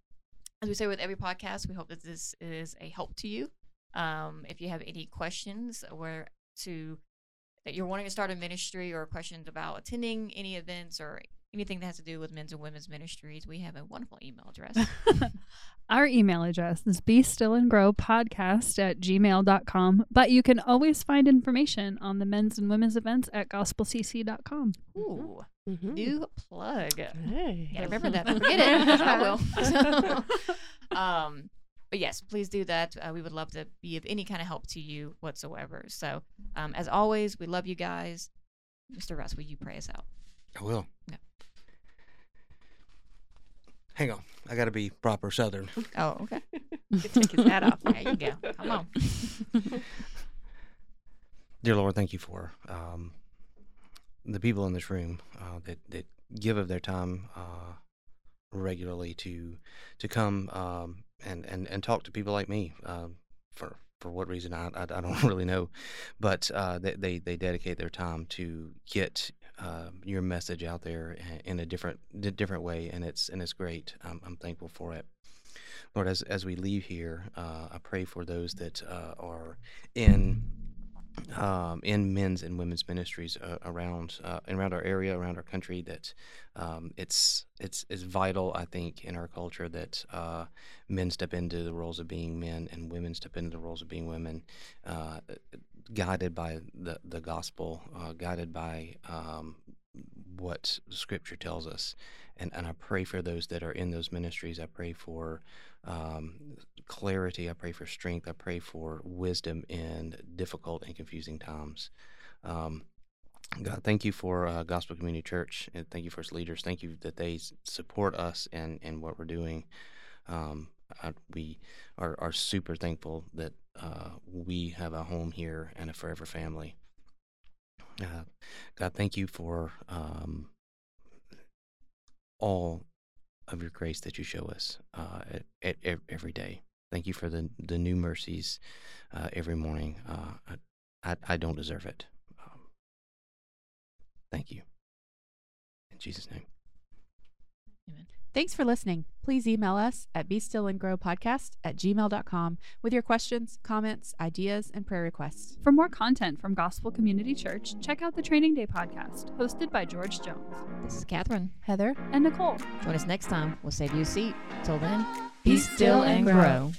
as we say with every podcast, we hope that this is a help to you. Um, if you have any questions or to that you're wanting to start a ministry or questions about attending any events or anything that has to do with men's and women's ministries, we have a wonderful email address. Our email address is be still and grow podcast at gmail.com, but you can always find information on the men's and women's events at gospelcc.com. Ooh, Mhm. new plug. Hey. Yeah, remember that. Forget it. 'cause I will. um, but yes, please do that. Uh, we would love to be of any kind of help to you whatsoever. So, um, as always, we love you guys. Mr. Rus, will you pray us out? I will. Yeah. Hang on. I got to be proper Southern. Oh, okay. Take his hat off. There you go. Come on. Dear Lord, thank you for um, the people in this room uh, that, that give of their time uh, regularly to to come um, and, and, and talk to people like me. Um, for for what reason I, I, I don't really know, but uh, they, they they dedicate their time to get uh, your message out there in a different different way, and it's and it's great. I'm, I'm thankful for it. Lord, as as we leave here, uh, I pray for those that uh, are in um, in men's and women's ministries uh, around uh, around our area, around our country. That um, it's it's it's vital, I think, in our culture that uh, men step into the roles of being men and women step into the roles of being women, uh, guided by the the gospel, uh, guided by um, what Scripture tells us. And and I pray for those that are in those ministries. I pray for um, clarity. I pray for strength. I pray for wisdom in difficult and confusing times. Um, God, thank you for uh, Gospel Community Church, and thank you for its leaders. Thank you that they support us and in, what we're doing. Um, I, we are, are super thankful that uh, we have a home here and a forever family. Uh, God, thank you for um, all of your grace that you show us uh, at, at, every day. Thank you for the the new mercies uh, every morning. Uh, I, I I don't deserve it. Um, thank you. In Jesus' name. Thanks for listening. Please email us at be still and grow podcast at gmail.com with your questions, comments, ideas, and prayer requests. For more content from Gospel Community Church, check out the Training Day podcast, hosted by George Jones This is Catherine. Heather, and Nicole. Join us next time. We'll save you a seat. Till then, Be still and grow. grow.